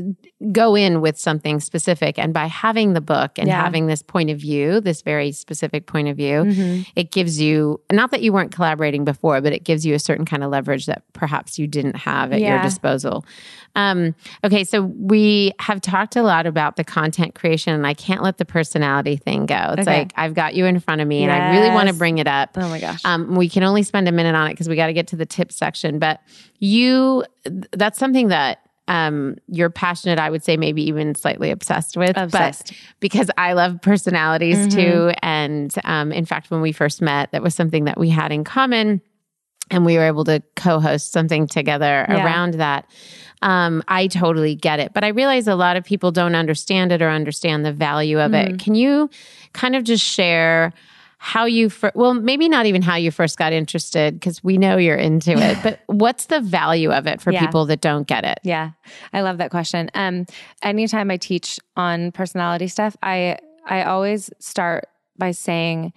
go in with something specific? And by having the book and Yeah. having this point of view, this very specific point of view, Mm-hmm. it gives you not that you weren't collaborating before, but it gives you a certain kind of leverage that perhaps you didn't have at your disposal. Um, okay, so we have talked a lot about the content creation, and I can't let the personality thing go. It's Okay. like I've got you in front of me, and I really want to bring it up. oh my gosh. Um, we can only spend a minute on it because we got to get to the tip section. But you, that's something that um, you're passionate, I would say, maybe even slightly obsessed with. Obsessed. But because I love personalities Mm-hmm. too. And um, in fact, when we first met, that was something that we had in common. And we were able to co host something together Yeah. around that. Um, I totally get it. But I realize a lot of people don't understand it or understand the value of Mm-hmm. it. Can you kind of just share? How you fir- well maybe not even how you first got interested because we know you're into it <laughs> but what's the value of it for Yeah. people that don't get it Yeah, I love that question. Um, anytime I teach on personality stuff, I I always start by saying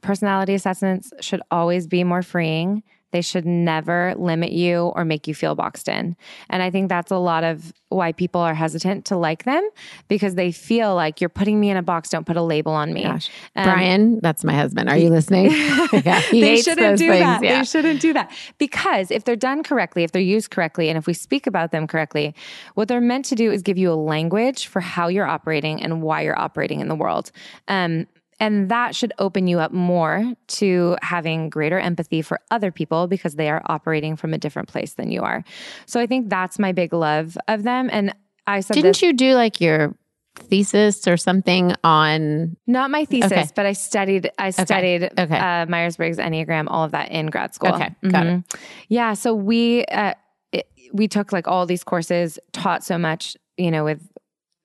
personality assessments should always be more freeing. They should never limit you or make you feel boxed in. And I think that's a lot of why people are hesitant to like them because they feel like you're putting me in a box, don't put a label on me. Gosh. Um, brian that's my husband are you listening <laughs> yeah, they shouldn't do things, that. yeah. They shouldn't do that. Because if they're done correctly, if they're used correctly, and if we speak about them correctly, what they're meant to do is give you a language for how you're operating and why you're operating in the world. Um, and that should open you up more to having greater empathy for other people because they are operating from a different place than you are. So I think that's my big love of them. And I said didn't this, you do like your thesis or something on not my thesis, Okay. but I studied. I studied Okay. Uh, Myers Briggs Enneagram, all of that in grad school. Okay. Got it. Yeah. So we uh, it, we took like all these courses, taught so much. You know, with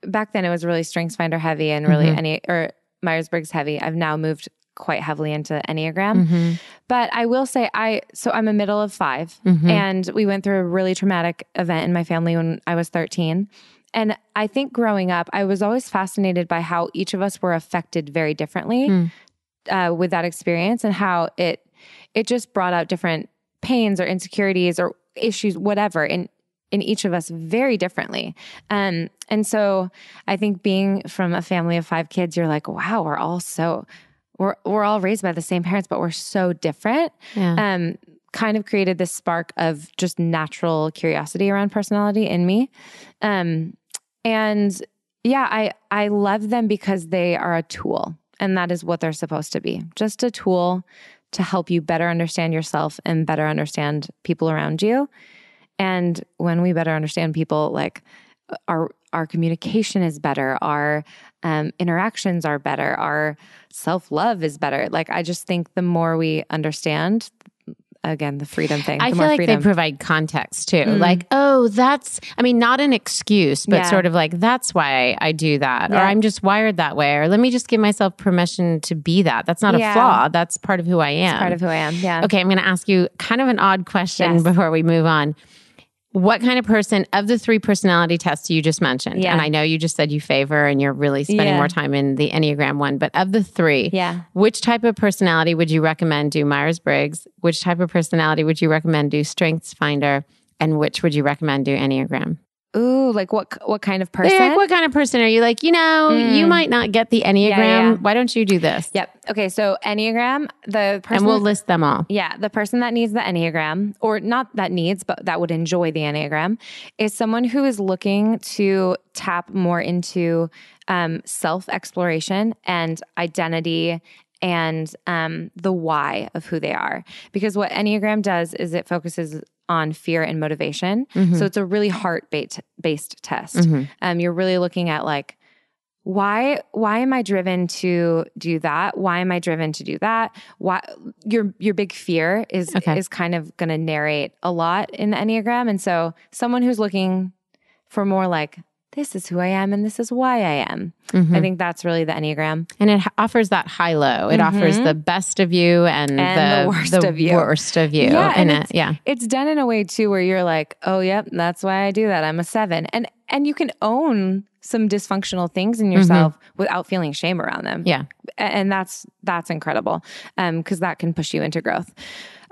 back then it was really Strengths Finder heavy and really Mhm. any or Myers Briggs heavy. I've now moved quite heavily into Enneagram, Mhm. but I will say I so I'm a middle of 5 Mhm. and we went through a really traumatic event in my family when I was 13. and I think growing up, I was always fascinated by how each of us were affected very differently Mm. uh, with that experience, and how it it just brought out different pains or insecurities or issues, whatever, in in each of us very differently. Um, and so I think being from a family of five kids, you're like, wow, we're all so we're we're all raised by the same parents, but we're so different. Yeah. Um, kind of created this spark of just natural curiosity around personality in me. Um, and yeah, I I love them because they are a tool, and that is what they're supposed to be. Just a tool to help you better understand yourself and better understand people around you. And when we better understand people, like our our communication is better, our um, interactions are better, our self love is better. Like I just think the more we understand, again, the freedom thing. I feel like freedom. they provide context too. Mm. Like, oh, that's, I mean, not an excuse, but Yeah. sort of like, that's why I do that. Or I'm just wired that way. Or let me just give myself permission to be that. That's not a flaw. That's part of who I am. part of who I am. Yeah. Okay, I'm going to ask you kind of an odd question Yes. before we move on. What kind of person of the three personality tests you just mentioned? Yeah. And I know you just said you favor and you're really spending Yeah. more time in the Enneagram one, but of the three, Yeah. which type of personality would you recommend do Myers Briggs? Which type of personality would you recommend do Strengths Finder? And which would you recommend do Enneagram? Ooh, like what what kind of person? Like, what kind of person are you like, you know, you Mm. might not get the Enneagram. yeah. Why don't you do this? Yep. Okay. So Enneagram, the person. And we'll list them all. yeah, the person that needs the Enneagram, or not that needs, but that would enjoy the Enneagram, is someone who is looking to tap more into um, self exploration and identity and um, the why of who they are. Because what Enneagram does is it focuses on fear and motivation. So it's a really heart based test. Mhm. Um, you're really looking at like, why why am i driven to do that why am i driven to do that why your your big fear is Okay. is kind of going to narrate a lot in the enneagram and so someone who's looking for more like this is who i am and this is why i am Mhm. i think that's really the enneagram And it offers that high low. It offers the best of you and, Mm-hmm. the worst of you. worst of you. Yeah, and it. Yeah. it's done in a way too where you're like oh yep that's why i do that i'm a seven and and you can own some dysfunctional things in yourself without feeling shame around them Yeah. And that's that's incredible because that can push you into growth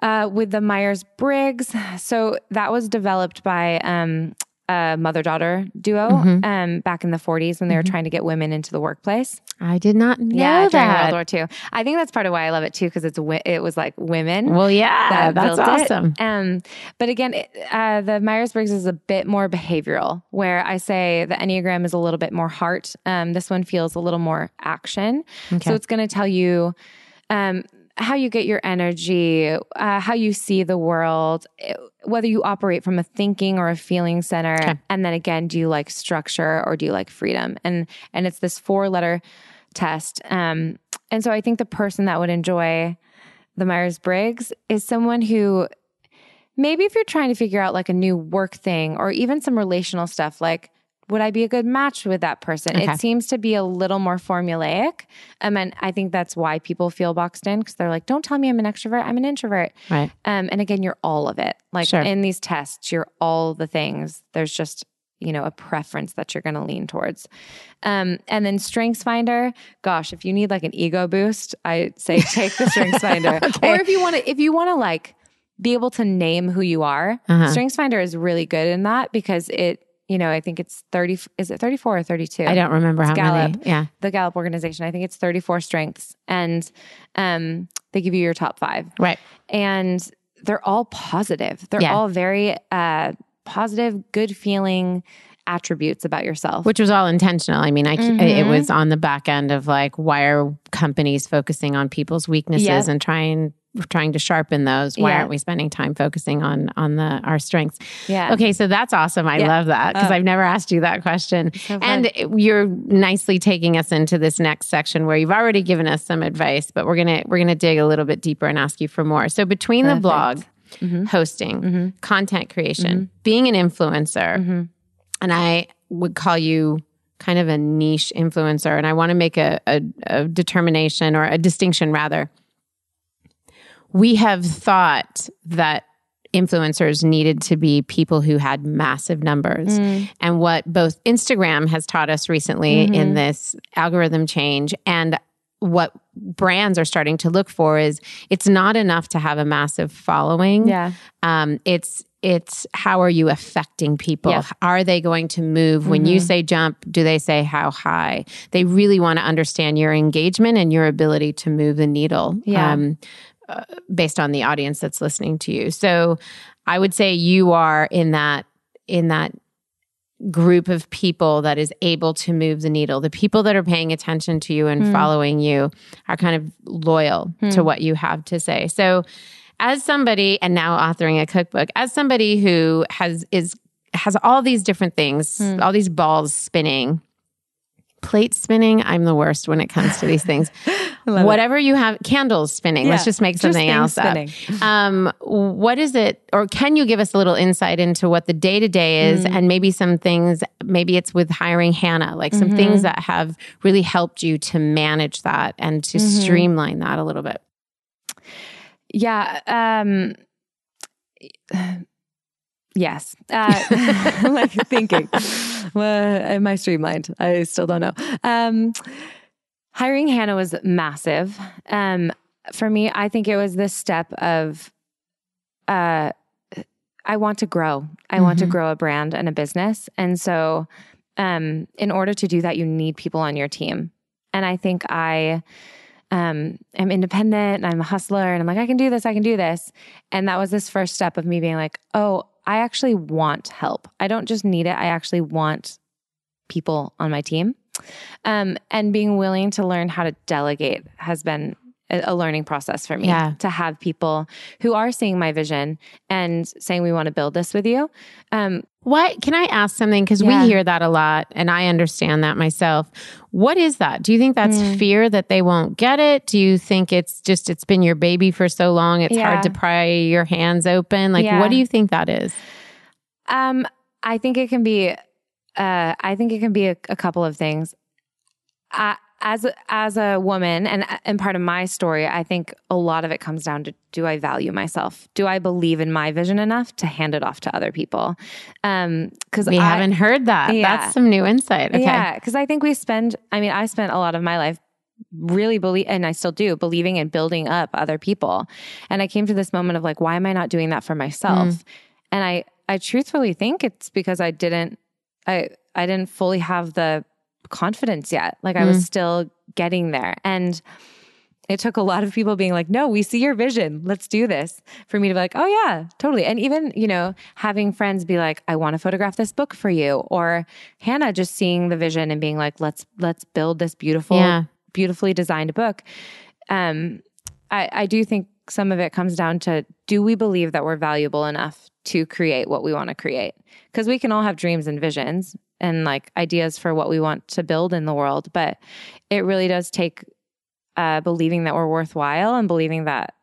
uh, with the myers-briggs so that was developed by um, a mother-daughter duo Mm-hmm. um, back in the 40s when they were trying to get women into the workplace I did not know yeah during that. world war ii i think that's part of why i love it too because it's it was like women well, yeah, that that's built it. awesome. Um, but again, it, uh, the Myers Briggs is a bit more behavioral, where I say the Enneagram is a little bit more heart. Um, this one feels a little more action. So it's going to tell you. Um, how you get your energy, uh, how you see the world, eh, whether you operate from a thinking or a feeling center, Okay. and then again, do you like structure or do you like freedom? And and it's this four letter test. Um, and so I think the person that would enjoy the Myers Briggs is someone who maybe if you're trying to figure out like a new work thing or even some relational stuff, like would I be a good match with that person? Okay. It seems to be a little more formulaic. Um, and I think that's why people feel boxed in because they're like, don't tell me I'm an extrovert, I'm an introvert. Right. Um, and again, you're all of it. Like Sure. in these tests, you're all the things. There's just you know a preference that you're going to lean towards. Um, and then Strengths Finder, gosh, if you need like an ego boost, I say <laughs> take the Strengths Finder. <laughs> Or if you want to, if you want to like be able to name who you are, Uh-huh. Strengths Finder is really good in that because it. You know, I think it's 30, is it 34 or 32? I don't remember how Gallup. many. Yeah. The Gallup organization, I think it's 34 strengths. And um, they give you your top five Right. and they're all positive. They're Yeah. all very uh, positive, good feeling attributes about yourself. Which was all intentional. I mean, I, Mm-hmm. it was on the back end of like, why are companies focusing on people's weaknesses Yeah. and trying trying to sharpen those? Why Yeah. aren't we spending time focusing on on the our strengths? yeah. Okay, so that's awesome. I Yeah. love that because Oh. I've never asked you that question. So and you're nicely taking us into this next section where you've already given us some advice, but we're gonna we're gonna dig a little bit deeper and ask you for more. So between the blog, Mm-hmm. hosting, content creation, being an influencer, Mm-hmm. and I would call you kind of a niche influencer, and I want to make a, a, a determination or a distinction rather. We have thought that influencers needed to be people who had massive numbers. And what both Instagram has taught us recently in this algorithm change and what brands are starting to look for is it's not enough to have a massive following. Yeah. Um, it's it's how are you affecting people? Yeah. Are they going to move when you say jump? Do they say how high? They really want to understand your engagement and your ability to move the needle. Yeah. Um, uh, based on the audience that's listening to you. So I would say you are in that in that group of people that is able to move the needle. The people that are paying attention to you and following you are kind of loyal to what you have to say. So as somebody and now authoring a cookbook, as somebody who has is has all these different things, all these balls spinning, plate spinning, I'm the worst when it comes to these things. <laughs> Whatever you have, candles spinning. Let's just make something things else up. Um, what is it, or can you give us a little insight into what the day to day is, Mm-hmm. and maybe some things? Maybe it's with hiring Hannah, like some Mm-hmm. things that have really helped you to manage that and to Mm-hmm. streamline that a little bit. Yeah. Um, yes. Uh, <laughs> like thinking, well, am I streamlined? I still don't know. Um, hiring Hannah was massive. Um, for me, I think it was this step of, uh, I want to grow. I want to grow a brand and a business. And so, um, in order to do that, you need people on your team. And I think I, um, I'm independent and I'm a hustler and I'm like, I can do this, I can do this. And that was this first step of me being like, oh, I actually want help. I don't just need it, I actually want people on my team. Um, and being willing to learn how to delegate has been a, learning process for me Yeah. to have people who are seeing my vision and saying, we want to build this with you. Um, What can I ask something? Because Yeah. we hear that a lot, and I understand that myself. What is that? Do you think that's Mm. fear that they won't get it? Do you think it's just it's been your baby for so long? It's Yeah. hard to pry your hands open. Like, Yeah. what do you think that is? Um, I think it can be. Uh, I think it can be a, a couple of things. I, as a, as a woman, and and part of my story, I think a lot of it comes down to: Do I value myself? Do I believe in my vision enough to hand it off to other people? Um, because We haven't heard that. Yeah. That's some new insight. Okay. Yeah, because I think we spend. I mean, I spent a lot of my life really believe, and I still do, believing in building up other people. And I came to this moment of like, why am I not doing that for myself? Mm. And I, I truthfully think it's because I didn't, I, I didn't fully have the confidence yet. Like I Mm. was still getting there, and it took a lot of people being like, no, we see your vision. Let's do this for me to be like, oh, yeah, totally. And even, you know, having friends be like, I want to photograph this book for you. Or Hannah just seeing the vision and being like, let's, let's build this beautiful, Yeah. beautifully designed book. Um, I, I do think some of it comes down to do we believe that we're valuable enough to create what we want to create? Because we can all have dreams and visions and like ideas for what we want to build in the world, but it really does take uh, believing that we're worthwhile and believing that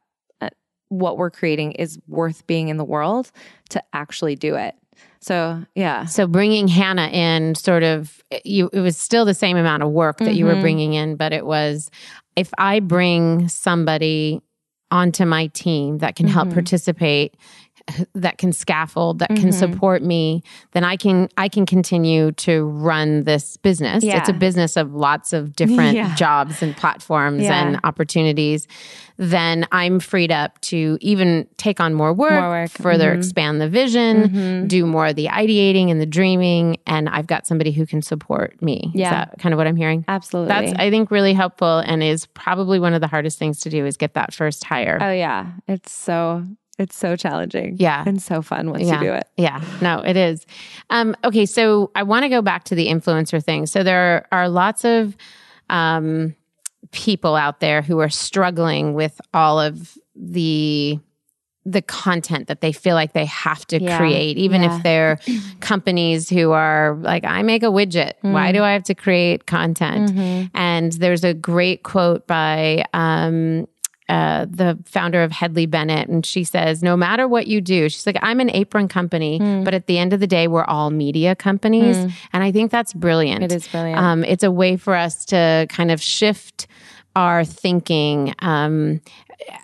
uh, what we're creating is worth being in the world to actually do it. So, yeah. So bringing Hannah in, sort of, you it was still the same amount of work that you were Mhm. bringing in, but it was if I bring somebody onto my team that can help Mhm. participate, that can scaffold, that can Mhm. support me, then I can I can continue to run this business. Yeah. It's a business of lots of different <laughs> Yeah. jobs and platforms Yeah. and opportunities. Then I'm freed up to even take on more work, More work. further Mhm. expand the vision, Mhm. do more of the ideating and the dreaming, and I've got somebody who can support me. Yeah. Is that kind of what I'm hearing? Absolutely. That's I think really helpful and is probably one of the hardest things to do is get that first hire. oh, yeah. It's so, it's so challenging. Yeah. And so fun once Yeah. you do it. Yeah, no, it is. Um, okay, so I want to go back to the influencer thing. So there are lots of um, people out there who are struggling with all of the the content that they feel like they have to Yeah. create, even Yeah. if they're <clears throat> companies who are like, I make a widget. Mm. Why do I have to create content? Mm-hmm. And there's a great quote by um, uh, the founder of Hedley Bennett, and she says, "No matter what you do, she's like, I'm an apron company, Hmm. but at the end of the day, we're all media companies." And I think that's brilliant. It is brilliant. Um, it's a way for us to kind of shift our thinking. Um,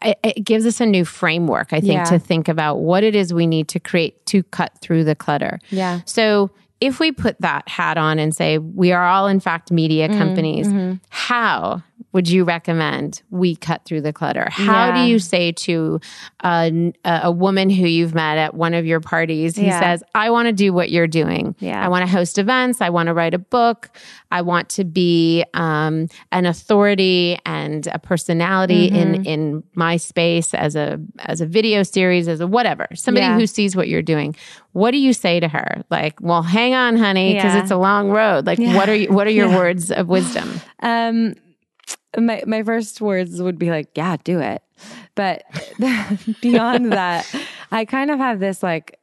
it, it gives us a new framework, I think, Yeah. to think about what it is we need to create to cut through the clutter. Yeah. So if we put that hat on and say we are all in fact media Mm-hmm. companies, how would you recommend we cut through the clutter? How do you say to a, a woman who you've met at one of your parties who Yeah. says, "I want to do what you're doing. Yeah. I want to host events. I want to write a book. I want to be um, an authority and a personality Mm-hmm. in in my space as a as a video series, as a whatever. Somebody Yeah. who sees what you're doing. What do you say to her? Like, well, hang on, honey, because Yeah. it's a long road. Like, what are you, what are your <laughs> words of wisdom? Um, my my first words would be like, "Yeah, do it," but <laughs> beyond that, I kind of have this like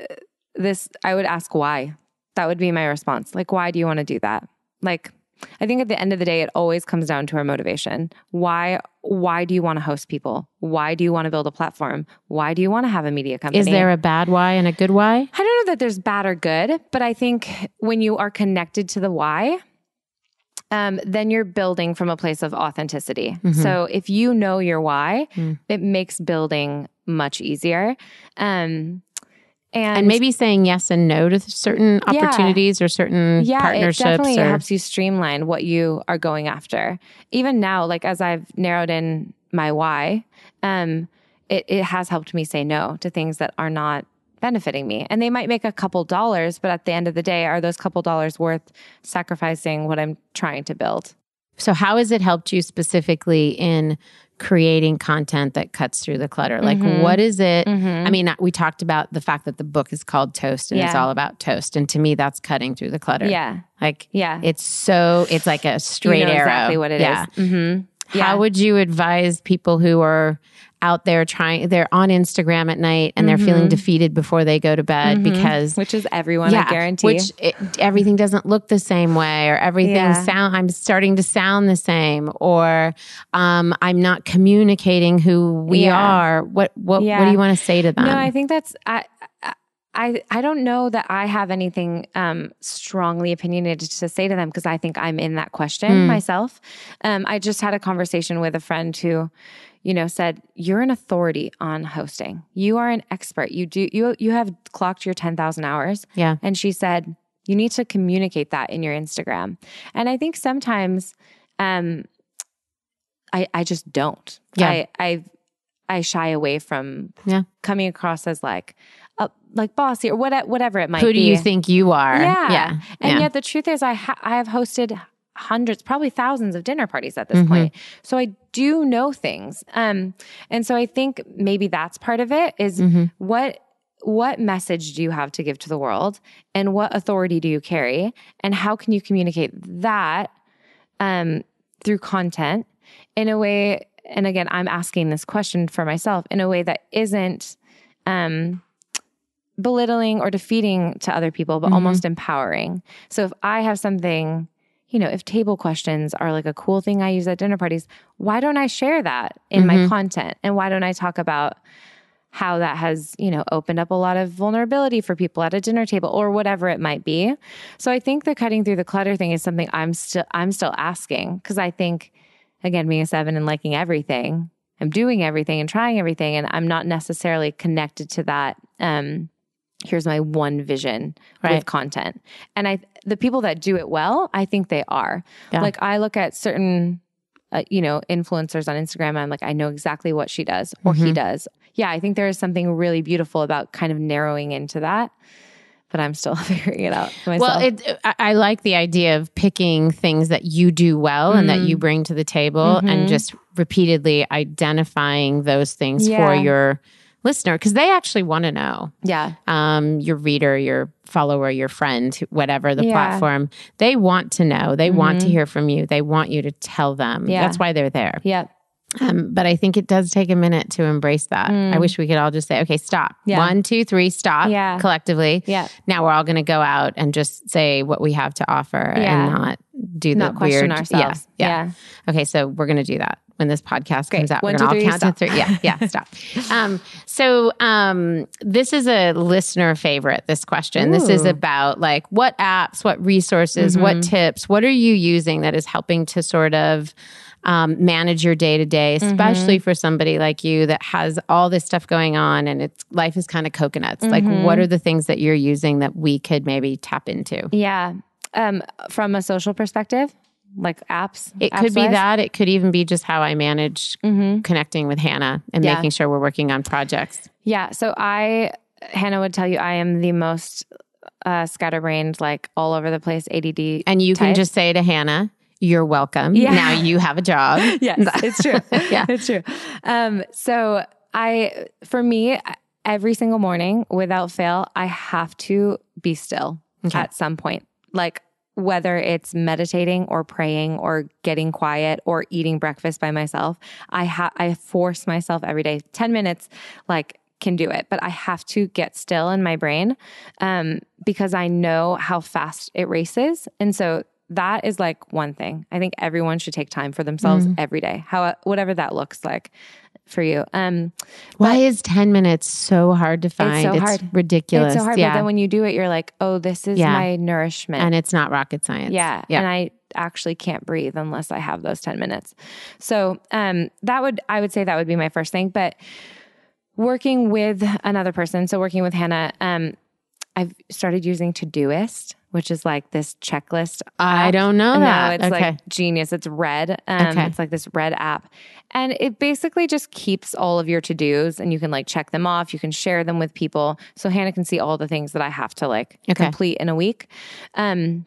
uh, this. I would ask why. That would be my response. Like, why do you want to do that? Like, I think at the end of the day, it always comes down to our motivation. Why? Why do you want to host people? Why do you want to build a platform? Why do you want to have a media company? Is there a bad why and a good why? I don't know that there's bad or good, but I think when you are connected to the why, um, then you're building from a place of authenticity. So if you know your why, it makes building much easier. Um, and, And maybe saying yes and no to certain Yeah. opportunities or certain yeah, it partnerships. definitely or, helps you streamline what you are going after. Even now, like as I've narrowed in my why, um, it, it has helped me say no to things that are not benefiting me. And they might make a couple dollars, but at the end of the day, are those couple dollars worth sacrificing what I'm trying to build? So, how has it helped you specifically in creating content that cuts through the clutter? Like, Mm-hmm. what is it? I mean, we talked about the fact that the book is called Toast and it's all about toast. And to me, that's cutting through the clutter. Yeah. Like, Yeah. it's so, it's like a straight you know arrow. exactly what it is. Yeah. Mm-hmm. How would you advise people who are out there trying, they're on Instagram at night and they're feeling defeated before they go to bed because Mm-hmm. Which is everyone, I guarantee. which it, everything doesn't look the same way, or everything Yeah. sound. I'm starting to sound the same, or um, I'm not communicating who we Yeah. are. What what what do you want to say to them? No, I think that's I. I, I don't know that I have anything um, strongly opinionated to say to them because I think I'm in that question myself. Um, I just had a conversation with a friend who, you know, said you're an authority on hosting. You are an expert. You do you you have clocked your ten thousand hours. yeah, And she said, you need to communicate that in your Instagram. And I think sometimes um, I, I just don't. Yeah. I, I, I shy away from Yeah. coming across as like, uh, like bossy or what, whatever it might who be. do you think you are? Yeah. yeah, And yeah. yet the truth is I, ha- I have hosted hundreds, probably thousands of dinner parties at this Mm-hmm. point. So I do know things. Um, and so I think maybe that's part of it is Mm-hmm. what what message do you have to give to the world and what authority do you carry and how can you communicate that um, through content in a way and again i'm asking this question for myself in a way that isn't um, belittling or defeating to other people but almost empowering. So if i have something you know if table questions are like a cool thing i use at dinner parties why don't i share that in my content? And why don't i talk about how that has, you know, opened up a lot of vulnerability for people at a dinner table or whatever it might be. So I think the cutting through the clutter thing is something I'm still I'm still asking because I think again being a 7 and liking everything, I'm doing everything and trying everything and I'm not necessarily connected to that um here's my one vision Right. with content. And I the people that do it well, I think they are. Yeah. Like I look at certain uh, you know, influencers on Instagram. I'm like, I know exactly what she does or Mm-hmm. he does. Yeah, I think there is something really beautiful about kind of narrowing into that, but I'm still <laughs> figuring it out myself. Well, it, I, like the idea of picking things that you do well and that Mm-hmm. you bring to the table and just repeatedly identifying those things Yeah. for your listener because they actually want to know. yeah, um, your reader, your follower, your friend, whatever the Yeah. platform, they want to know. They want to hear from you. They want you to tell them. Mm-hmm. Yeah. That's why they're there. yeah, Um, but I think it does take a minute to embrace that. I wish we could all just say, okay, stop. Mm. Yeah. One, two, three, stop Yeah. collectively. Yeah. Now we're all going to go out and just say what we have to offer Yeah. and not do the question weird. ourselves. Yeah. Yeah. Okay, so we're going to do that when this podcast Great. comes out. One, we're going to all count to three. Yeah, <laughs> yeah, stop. Um, so um, this is a listener favorite. This question. This is about like what apps, what resources, what Mm-hmm. tips, what are you using that is helping to sort of um, manage your day to day, especially for somebody like you that has all this stuff going on and it's life is kind of coconuts. Like, what are the things that you're using that we could maybe tap into? Yeah. Um, from a social perspective, like apps. It could be apps-wise? that. It could even be just how I manage connecting with Hannah and Yeah. making sure we're working on projects. Yeah. So I, Hannah would tell you, I am the most uh, scatterbrained, like all over the place ADD. And you can just say to Hannah, "You're welcome. Yeah. Now you have a job." <laughs> yes, it's true. <laughs> Yeah. <laughs> it's true. Um, so I, for me, every single morning, without fail, I have to be still Okay. at some point. Like whether it's meditating or praying or getting quiet or eating breakfast by myself, I ha- I force myself every day, ten minutes, like can do it, but I have to get still in my brain um, because I know how fast it races, and so that is like one thing. I think everyone should take time for themselves every day, how whatever that looks like for you. Um, Why is 10 minutes so hard to find? It's, so hard. ridiculous. it's so hard, yeah. but then when you do it, you're like, oh, this is Yeah. my nourishment. and it's not rocket science. Yeah. Yeah. And I actually can't breathe unless I have those 10 minutes. So um, that would, I would say that would be my first thing. But working with another person, so working with Hannah, um, I've started using Todoist, which is like this checklist. I don't know No, that. it's Okay. like genius. It's red. Um, Okay. It's like this red app. And it basically just keeps all of your to dos and you can like check them off. You can share them with people. So Hannah can see all the things that I have to like Okay. complete in a week. Um,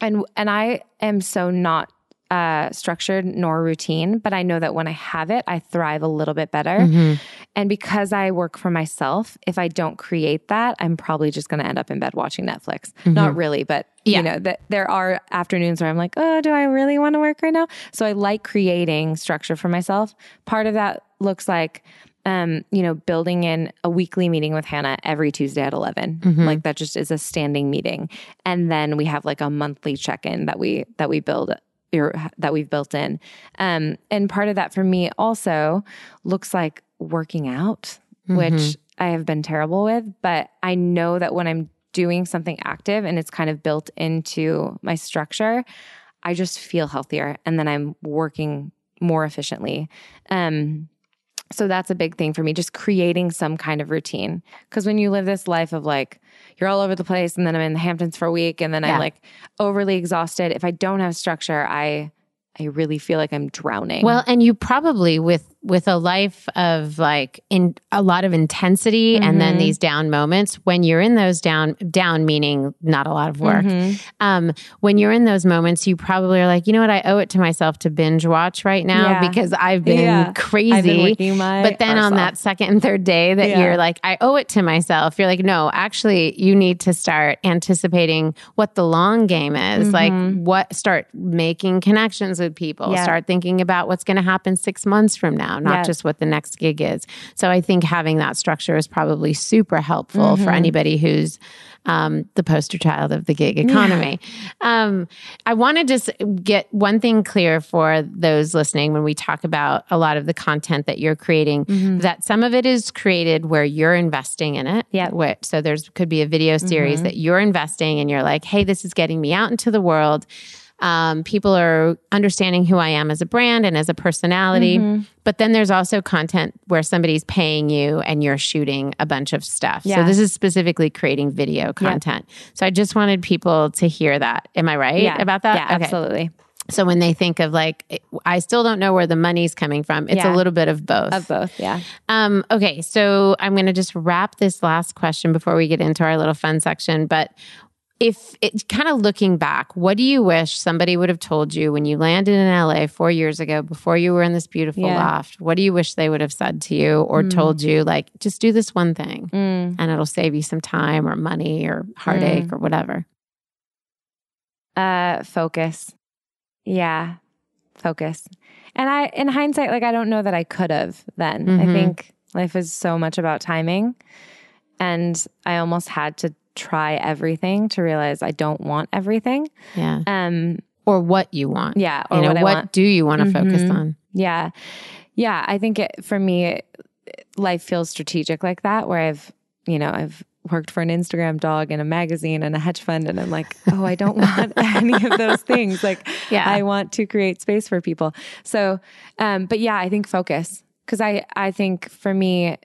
and and I am so not uh, structured nor routine, but I know that when I have it, I thrive a little bit better. Mm-hmm. And because I work for myself, if I don't create that, I'm probably just going to end up in bed watching Netflix. Not really, but Mm-hmm. Yeah. you know that there are afternoons where I'm like, oh, do I really want to work right now? So I like creating structure for myself. Part of that looks like. Um, you know, building in a weekly meeting with Hannah every Tuesday at 11. Mm-hmm. Like that just is a standing meeting. And then we have like a monthly check-in that we that we build or that we've built in. Um, and part of that for me also looks like working out, which I have been terrible with, but I know that when I'm doing something active and it's kind of built into my structure, I just feel healthier and then I'm working more efficiently. Um, so that's a big thing for me, just creating some kind of routine. Because when you live this life of like, you're all over the place, and then I'm in the Hamptons for a week, and then Yeah. I'm like overly exhausted. If I don't have structure, I I really feel like I'm drowning. Well, and you probably with with a life of like in a lot of intensity and then Mhm. these down moments when you're in those down down meaning not a lot of work. Mhm. Um when you're in those moments you probably are like, "You know what? I owe it to myself to binge watch right now Yeah. because I've been Yeah. crazy." I've been but then on off. that second and third day that Yeah. you're like, I owe it to myself, you're like, no, actually, you need to start anticipating what the long game is. Like, what, start making connections with people, Mm-hmm. Start thinking about what's going to happen six months from now, not Yeah. just what the next gig is. So I think having that structure is probably super helpful Mm-hmm. for anybody who's um, the poster child of the gig economy. Um, I want to just get one thing clear for those listening when we talk about a lot of the content that you're creating, that some of it is created where you're investing in it. Where- So there's could be a video series that you're investing and you're like, hey, this is getting me out into the world. Um, people are understanding who I am as a brand and as a personality. But then there's also content where somebody's paying you and you're shooting a bunch of stuff. So this is specifically creating video content. So I just wanted people to hear that. Am I right yeah, about that? Yeah, Okay. absolutely. So when they think of like, I still don't know where the money's coming from. It's Yeah. a little bit of both. Of both, yeah. Um, okay, so I'm going to just wrap this last question before we get into our little fun section. But if it kind of looking back, what do you wish somebody would have told you when you landed in LA four years ago before you were in this beautiful Yeah. loft? What do you wish they would have said to you or told you, like, just do this one thing Mm. and it'll save you some time or money or heartache or whatever? Uh, focus. Yeah, focus. And I, in hindsight, like I don't know that I could have then. I Mhm. think life is so much about timing, and I almost had to try everything to realize I don't want everything. Yeah. Um, Or what you want. yeah, or you know, what, what, want. do you want to focus Mhm. on? Yeah, yeah. I think it, for me, it, life feels strategic like that, where I've, you know, I've worked for an Instagram dog and a magazine and a hedge fund. And I'm like, <laughs> oh, I don't want <laughs> any of those things. Like, Yeah. I want to create space for people. So, um, but yeah, I think focus. Cause I, I think for me,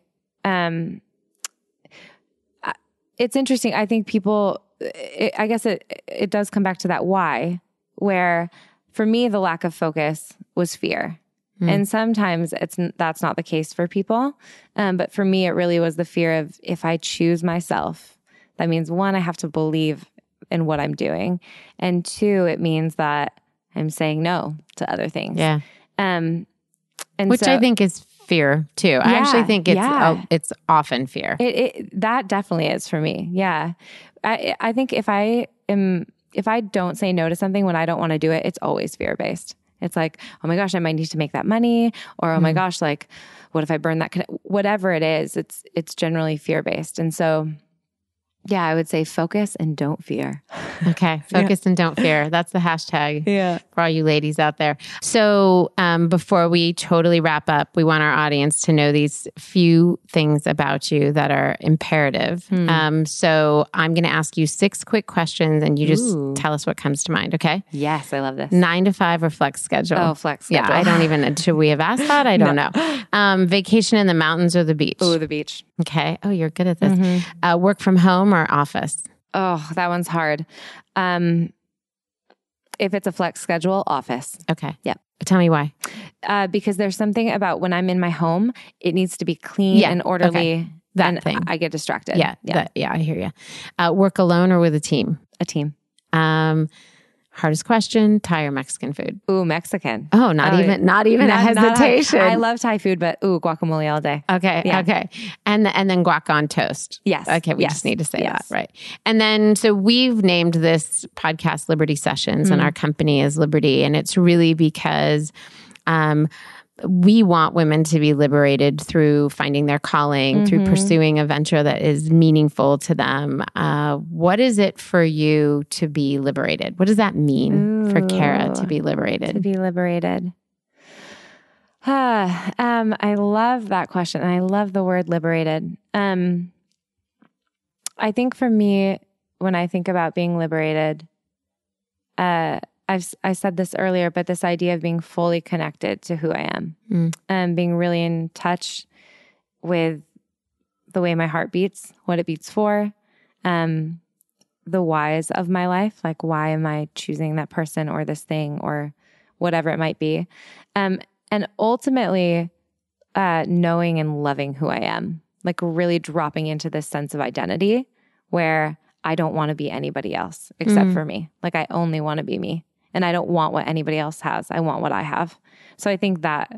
um, it's interesting. I think people, it, I guess it, it does come back to that why, where for me, the lack of focus was fear. And sometimes it's that's not the case for people. Um, but for me, it really was the fear of if I choose myself, that means one, I have to believe in what I'm doing, and two, it means that I'm saying no to other things. Yeah. Um, and Which so I think is fear too. I actually think it's yeah. uh, it's often fear. It, it that definitely is for me. Yeah, I I think if I am if I don't say no to something when I don't want to do it, it's always fear based. It's like, oh my gosh, I might need to make that money, or oh my gosh, like, what if I burn that? Whatever it is, it's it's generally fear based, and so. Yeah, I would say focus and don't fear. <laughs> Okay. Focus and don't fear. That's the hashtag. Yeah. for all you ladies out there. So, um, before we totally wrap up, we want our audience to know these few things about you that are imperative. Hmm. Um, so, I'm going to ask you six quick questions and you just Ooh. tell us what comes to mind, okay? Yes, I love this. Nine to five or flex schedule? Oh, flex schedule. Yeah. I don't even, should we have asked that? I <laughs> don't know. Um, vacation in the mountains or the beach? Oh, the beach. Okay. Oh, you're good at this. Mm-hmm. Uh, work from home or office? Oh, that one's hard. Um, if it's a flex schedule, office. Okay. Yep. Tell me why. uh, because there's something about when I'm in my home, it needs to be clean Yeah, and orderly. That and thing. I get distracted. Yeah. yeah. that- yeah, I hear you. Uh, work alone or with a team? a team. Um, hardest question: Thai or Mexican food? Ooh, Mexican. Oh, not Oh, even, not even Not- a not hesitation. I love Thai food, but ooh, guacamole all day. okay, Yeah. okay, and and then guac on toast. Yes. Okay, we yes, just need to say yes. that, right? And then, so we've named this podcast Liberty Sessions, Mm. and our company is Liberty, and it's really because. Um, we want women to be liberated through finding their calling, through Mm-hmm. pursuing a venture that is meaningful to them. Uh, what is it for you to be liberated? What does that mean for Kara to be liberated? To be liberated. Ah, <sighs> um, I love that question. I love the word liberated. Um, I think for me, when I think about being liberated, uh, I've I said this earlier, but this idea of being fully connected to who I am, Mm. and being really in touch with the way my heart beats, what it beats for, um, the whys of my life, like why am I choosing that person or this thing or whatever it might be, um, and ultimately uh, knowing and loving who I am, like really dropping into this sense of identity where I don't want to be anybody else except Mm. for me. Like I only want to be me, and I don't want what anybody else has. I want what I have. So I think that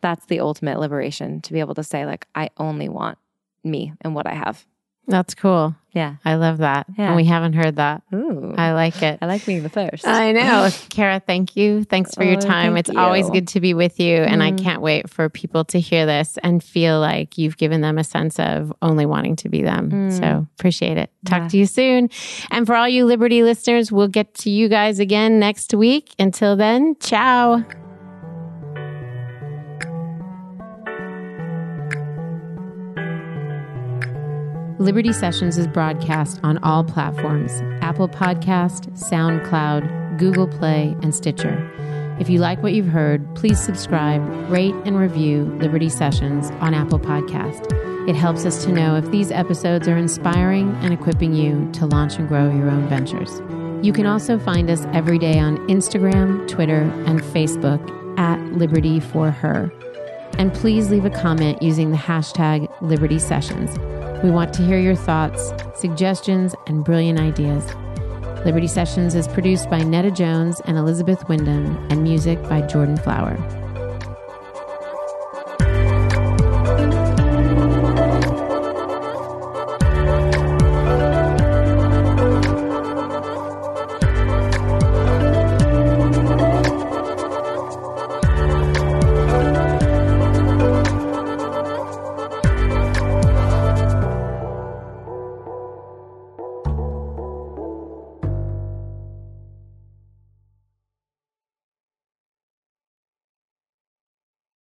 that's the ultimate liberation to be able to say like I only want me and what I have. That's cool. Yeah. I love that. Yeah. And we haven't heard that. Ooh. I like it. I like being the first. I know. <laughs> Kara, thank you. Thanks for your Oh, time. thank It's always good to be with you. And I Mm. can't wait for people to hear this and feel like you've given them a sense of only wanting to be them. Mm. So appreciate it. Talk Yeah. to you soon. And for all you Liberty listeners, we'll get to you guys again next week. Until then, ciao. Liberty Sessions is broadcast on all platforms Apple Podcast, SoundCloud, Google Play, and Stitcher. If you like what you've heard, please subscribe, rate, and review Liberty Sessions on Apple Podcast. It helps us to know if these episodes are inspiring and equipping you to launch and grow your own ventures. You can also find us every day on Instagram, Twitter, and Facebook at Liberty for Her. And please leave a comment using the hashtag Liberty Sessions. We want to hear your thoughts, suggestions, and brilliant ideas. Liberty Sessions is produced by Netta Jones and Elizabeth Wyndham, and music by Jordan Flower.